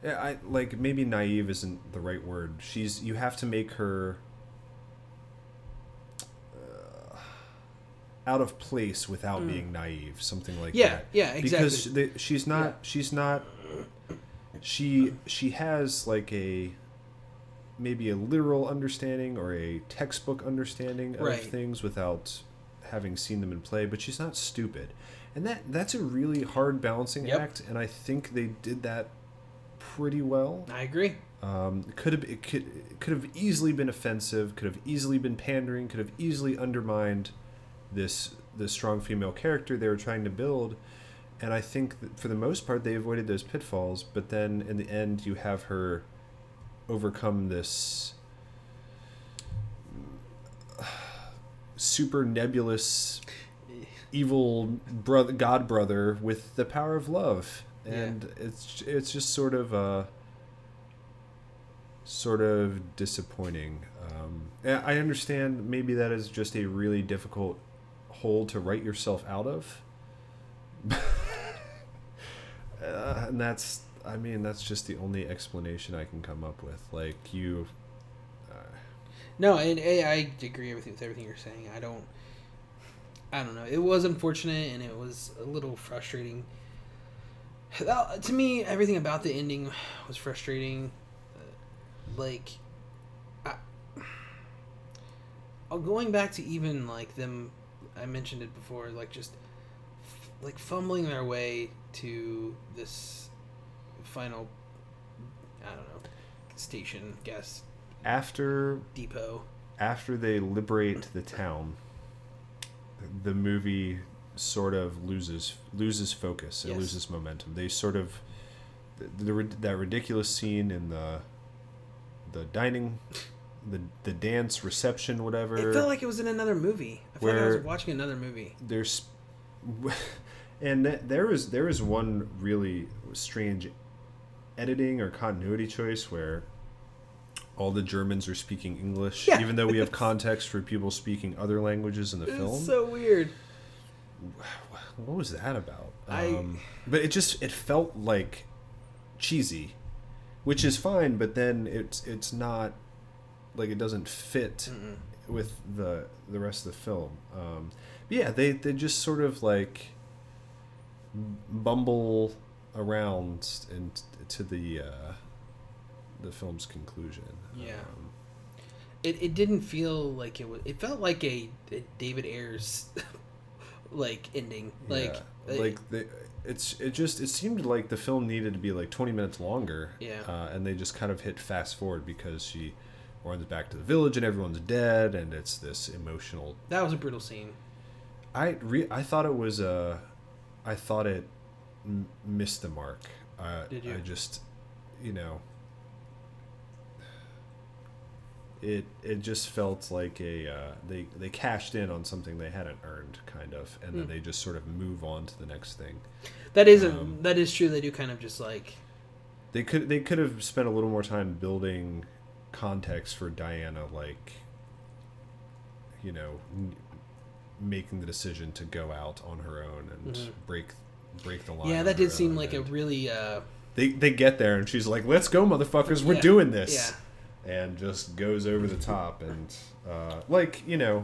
I like maybe naive isn't the right word. She's you have to make her uh, out of place without being naive, something like Mm. Yeah, that. yeah, Because exactly. the, she's not Yeah. she's not she she has like a maybe a literal understanding or a textbook understanding of Right. things without having seen them in play, but she's not stupid. And that that's a really hard balancing Yep. act and I think they did that pretty well. I agree. Um, it could have it could it could have easily been offensive, could have easily been pandering, could have easily undermined this this strong female character they were trying to build. And I think that for the most part they avoided those pitfalls, but then in the end you have her overcome this super nebulous evil brother god brother with the power of love and it's it's just sort of uh sort of disappointing. Um, I understand maybe that is just a really difficult hole to write yourself out of. uh, and that's, I mean, that's just the only explanation I can come up with. Like you, No, and I, I agree with, with everything you're saying. I don't. I don't know. It was unfortunate, and it was a little frustrating. That- To me, everything about the ending was frustrating. Like, I, uh, going back to even like them, I mentioned it before. Like just f- like fumbling their way to this final. I don't know, station, gas after depot. after they liberate the town, the movie sort of loses loses focus. It Yes. loses momentum. They sort of the, the that ridiculous scene in the the dining, the the dance reception, whatever. It felt like it was in another movie. I felt like I was watching another movie. there's and th- there was there was one really strange editing or continuity choice where all the Germans are speaking English, Yeah. even though we have context for people speaking other languages in the film. so weird. What was that about? I- Um, but it just it felt like cheesy, which is fine. But then it's it's not like it doesn't fit with the the rest of the film. Um, but yeah, they they just sort of like bumble around and to the uh, the film's conclusion. Yeah. Um, It, it didn't feel like it was. It felt like a, a David Ayers like ending. Like yeah. like they, it's it just it seemed like the film needed to be like 20 minutes longer Yeah. uh, and they just kind of hit fast forward because she runs back to the village and everyone's dead and it's this emotional that was a brutal scene. i re- i thought it was a, I thought it m- missed the mark uh, Did you? i just you know it it just felt like a uh, they they cashed in on something they hadn't earned kind of and then they just sort of move on to the next thing That is a, Um, that is true. They do kind of just like They could they could have spent a little more time building context for Diana, like you know, n- making the decision to go out on her own and break break the line. Mm-hmm. yeah. That did seem like a really uh They they get there and she's like, "Let's go, motherfuckers! We're doing this!" yeah. And just goes over the top and uh, like you know,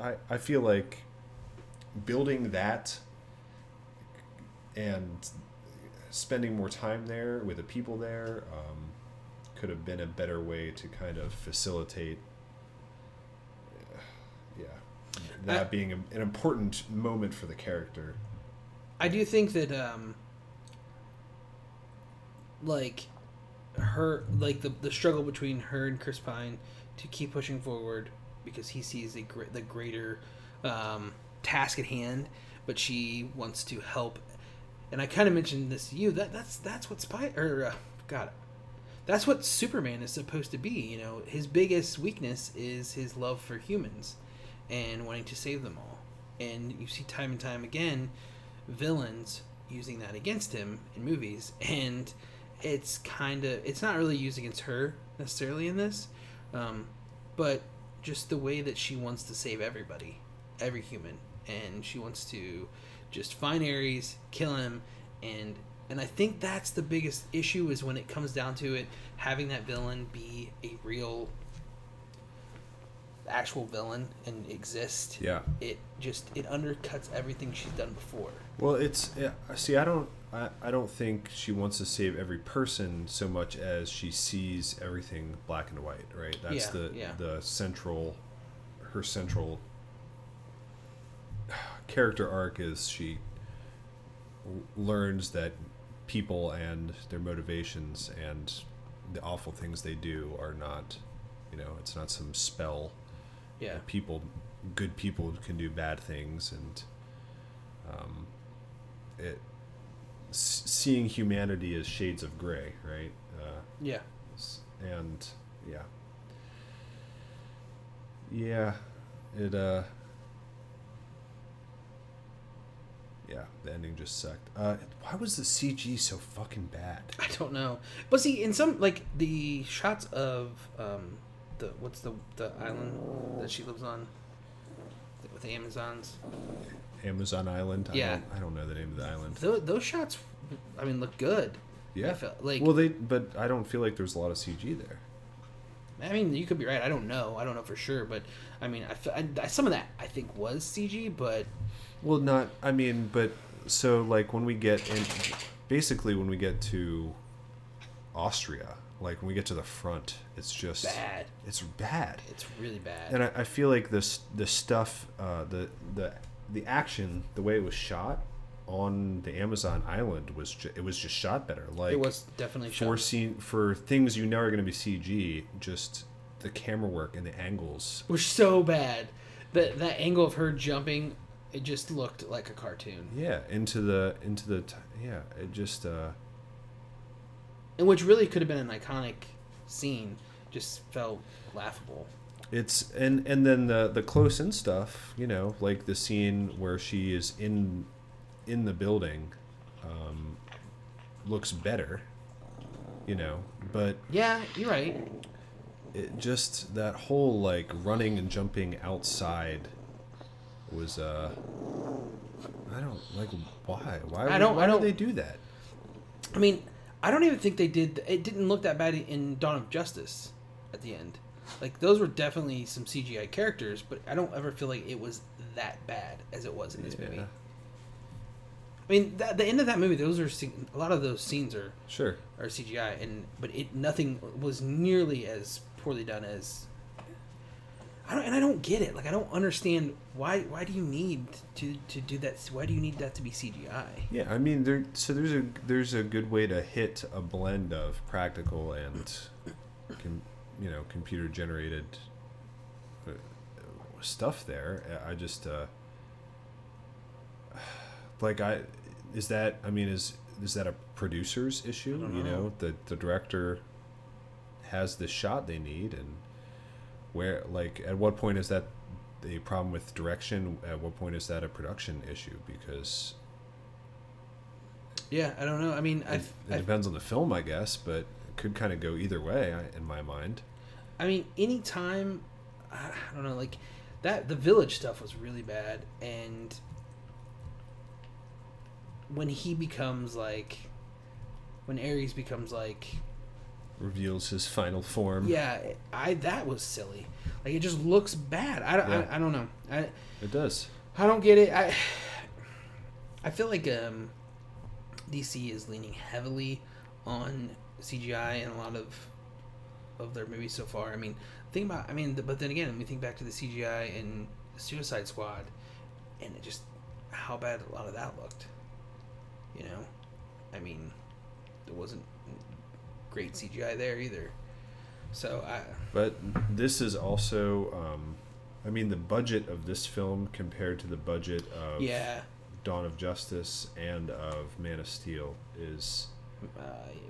I I feel like building that and spending more time there with the people there um, could have been a better way to kind of facilitate yeah that I- being a, an important moment for the character. I do think that um like her like the the struggle between her and Chris Pine to keep pushing forward because he sees the the greater um, task at hand, but she wants to help. And I kind of mentioned this to you that that's that's what Spy or uh, God, that's what Superman is supposed to be. You know, his biggest weakness is his love for humans and wanting to save them all. And you see time and time again villains using that against him in movies and it's kind of it's not really used against her necessarily in this um, but just the way that she wants to save everybody every human and she wants to just find ares kill him and and i think that's the biggest issue is when it comes down to it having that villain be a real actual villain and exist Yeah. it just it undercuts everything she's done before Well, it's yeah, see, I don't, I, I don't think she wants to save every person so much as she sees everything black and white. Right? That's Yeah, the yeah. the central, her central character arc is she learns that people and their motivations and the awful things they do are not, you know, it's not some spell yeah people good people can do bad things and um, it s- seeing humanity as shades of gray right uh, yeah and yeah yeah it uh yeah, the ending just sucked. Uh, why was the CG so fucking bad? I don't know. But see, in some like the shots of um, the what's the the island that she lives on with the Amazons. Amazon Island. I Yeah. don't, I don't know the name of the island. Those, those shots, I mean, look good. Yeah, I felt like. well, they but I don't feel like there's a lot of CG there. I mean, you could be right. I don't know. I don't know for sure, but I mean, I, I, I some of that I think was CG, but Well, not. I mean, but so like when we get in, basically when we get to Austria, like when we get to the front, it's just bad. It's bad, It's really bad. and I, I feel like this the stuff, uh, the the the action, the way it was shot on the Amazon island was ju- it was just shot better. Like it was definitely for scene for things you know are going to be CG, just the camera work and the angles. was so bad. That that angle of her jumping, it just looked like a cartoon. Yeah, into the into the t- yeah, it just. uh And which really could have been an iconic scene, just felt laughable. It's and and then the the close in stuff, you know, like the scene where she is in in the building, um, looks better, you know, but Yeah, you're right. it just that whole like running and jumping outside was uh I don't like why why I don't- why I do don't- they do that? I mean, I don't even think they did. It didn't look that bad in Dawn of Justice at the end. Like those were definitely some CGI characters, but I don't ever feel like it was that bad as it was in this movie. I mean, that, the end of that movie, those are a lot of those scenes are Sure. are CGI, and but it nothing was nearly as poorly done as. I don't, and I don't get it. Like I don't understand why. Why do you need to to do that? Why do you need that to be CGI? Yeah, I mean, there. So there's a there's a good way to hit a blend of practical and, you know, computer generated uh, stuff there. I just uh, like I is that I mean is is that a producer's issue? don't You know. know, the the director has the shot they need, and where like at what point is that a problem with direction? At what point is that a production issue? Because Yeah, I don't know. I mean, it, it depends on the film, I guess, but it could kind of go either way in my mind. I mean, anytime, I I don't know, like that. The village stuff was really bad, and when he becomes like, when Ares becomes like, Reveals his final form. yeah, I that was silly. Like it just looks bad. I don't, Yeah. I, I don't know. I it does. I don't get it. I I feel like um, DC is leaning heavily on CGI and a lot of of their movies so far. I mean, think about. I mean, but then again, we think back to the CGI in Suicide Squad, and it just how bad a lot of that looked. You know, I mean, there wasn't great CGI there either. So I But this is also, um, I mean, the budget of this film compared to the budget of yeah, Dawn of Justice and of Man of Steel is, uh,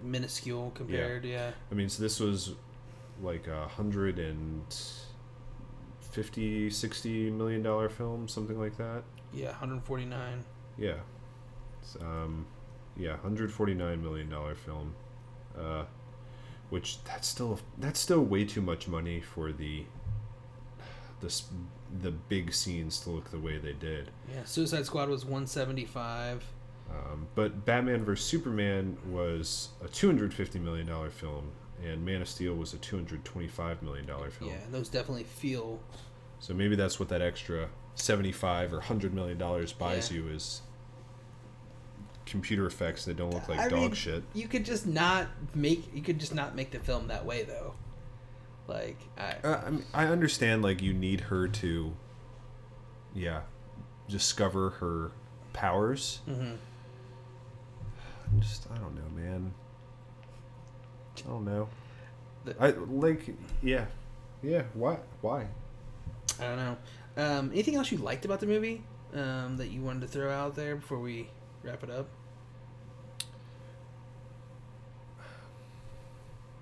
minuscule compared. Yeah. I mean, so this was like a hundred and fifty, sixty million dollar film, something like that. Yeah, 149. Yeah. It's, um, yeah, hundred forty nine million dollar film, uh, which that's still that's still way too much money for the the the big scenes to look the way they did. Yeah, Suicide Squad was 175. Um, but Batman vs Superman was a two hundred fifty million dollar film, and Man of Steel was a two hundred twenty five million dollar film. Yeah, and those definitely feel. So maybe that's what that extra seventy five or hundred million dollars buys Yeah. you is computer effects that don't look like I dog mean, shit. You could just not make. You could just not make the film that way though. Like I. Uh, I, mean, I understand, like, you need her to, yeah, discover her powers. mhm. I'm just, I don't know, man. I don't know. The- I like, yeah, yeah. Why? Why? I don't know. Um, anything else you liked about the movie um, that you wanted to throw out there before we wrap it up?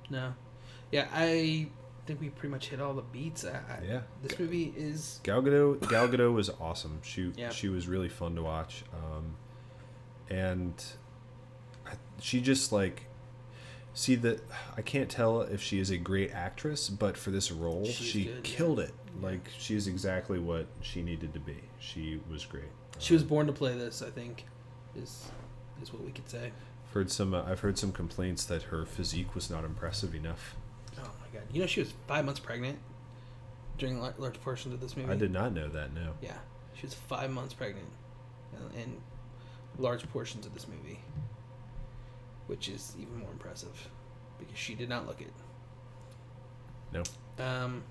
No. Yeah, I think we pretty much hit all the beats. I, I, Yeah. This movie is. Gal Gadot, Gal Gadot was awesome. She Yeah. she was really fun to watch. Um, and I, she just like see that I can't tell if she is a great actress, but for this role, She's she good, yeah. killed it. Like she is exactly what she needed to be. She was great. She was born to play this. I think is is what we could say. I've heard some. Uh, I've heard some complaints that her physique was not impressive enough. Oh my god! You know she was five months pregnant during large portions of this movie. I did not know that. No. Yeah, she was five months pregnant, in- in large portions of this movie, which is even more impressive because she did not look it. No. Um,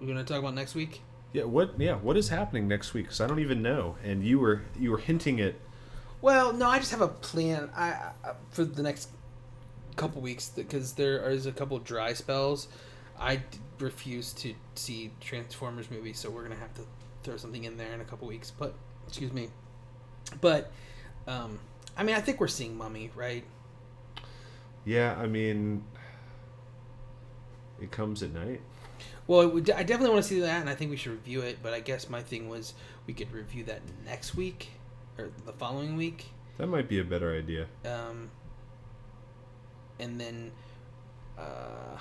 we're gonna talk about next week. Yeah. What? Yeah. What is happening next week? Because I don't even know. And you were you were hinting at. Well, no, I just have a plan. I, I for the next couple weeks because there is a couple dry spells. I d- refuse to see Transformers movies, so we're gonna have to throw something in there in a couple weeks. But excuse me, but um, I mean, I think we're seeing Mummy, right? Yeah. I mean. It comes at night. Well, it would, I definitely want to see that, and I think we should review it. But I guess my thing was we could review that next week or the following week. That might be a better idea. um, and then uh,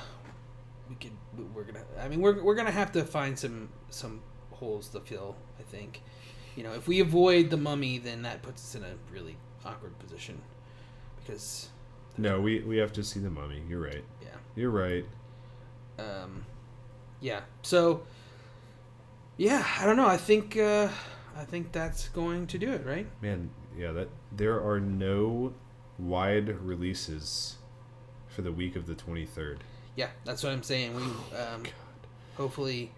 we could we- we're gonna I mean we're, we're gonna have to find some some holes to fill I think you know if we avoid the mummy then that puts us in a really awkward position because No, we we have to see the mummy. You're right. yeah You're right. um, yeah so yeah I don't know I think uh, I think that's going to do it right Man, yeah, that there are no wide releases for the week of the 23rd. yeah that's what I'm saying we um, hopefully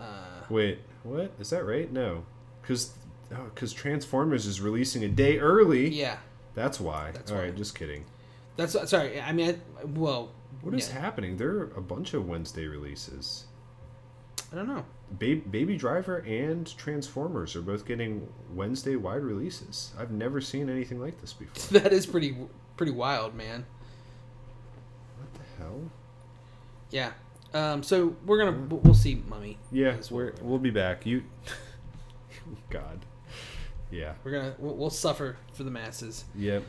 uh, Wait, what? Is that right? No. Cuz oh, cuz Transformers is releasing a day early. yeah That's why. That's All why. right, just kidding. That's sorry. I mean, I, well, What is yeah, happening? There are a bunch of Wednesday releases. I don't know. Ba- Baby Driver and Transformers are both getting Wednesday wide releases. I've never seen anything like this before. That is pretty pretty wild, man. what the hell? Yeah. Um. So we're gonna we'll we'll see, Mummy. Yeah, we're, we'll be back. You God. Yeah. we're gonna we'll, we'll suffer for the masses. Yep.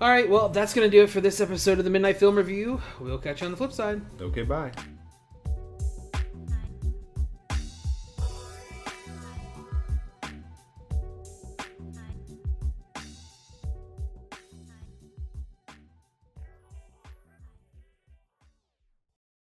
All right. Well, that's gonna do it for this episode of the Midnight Film Review. We'll catch you on the flip side. Okay, bye.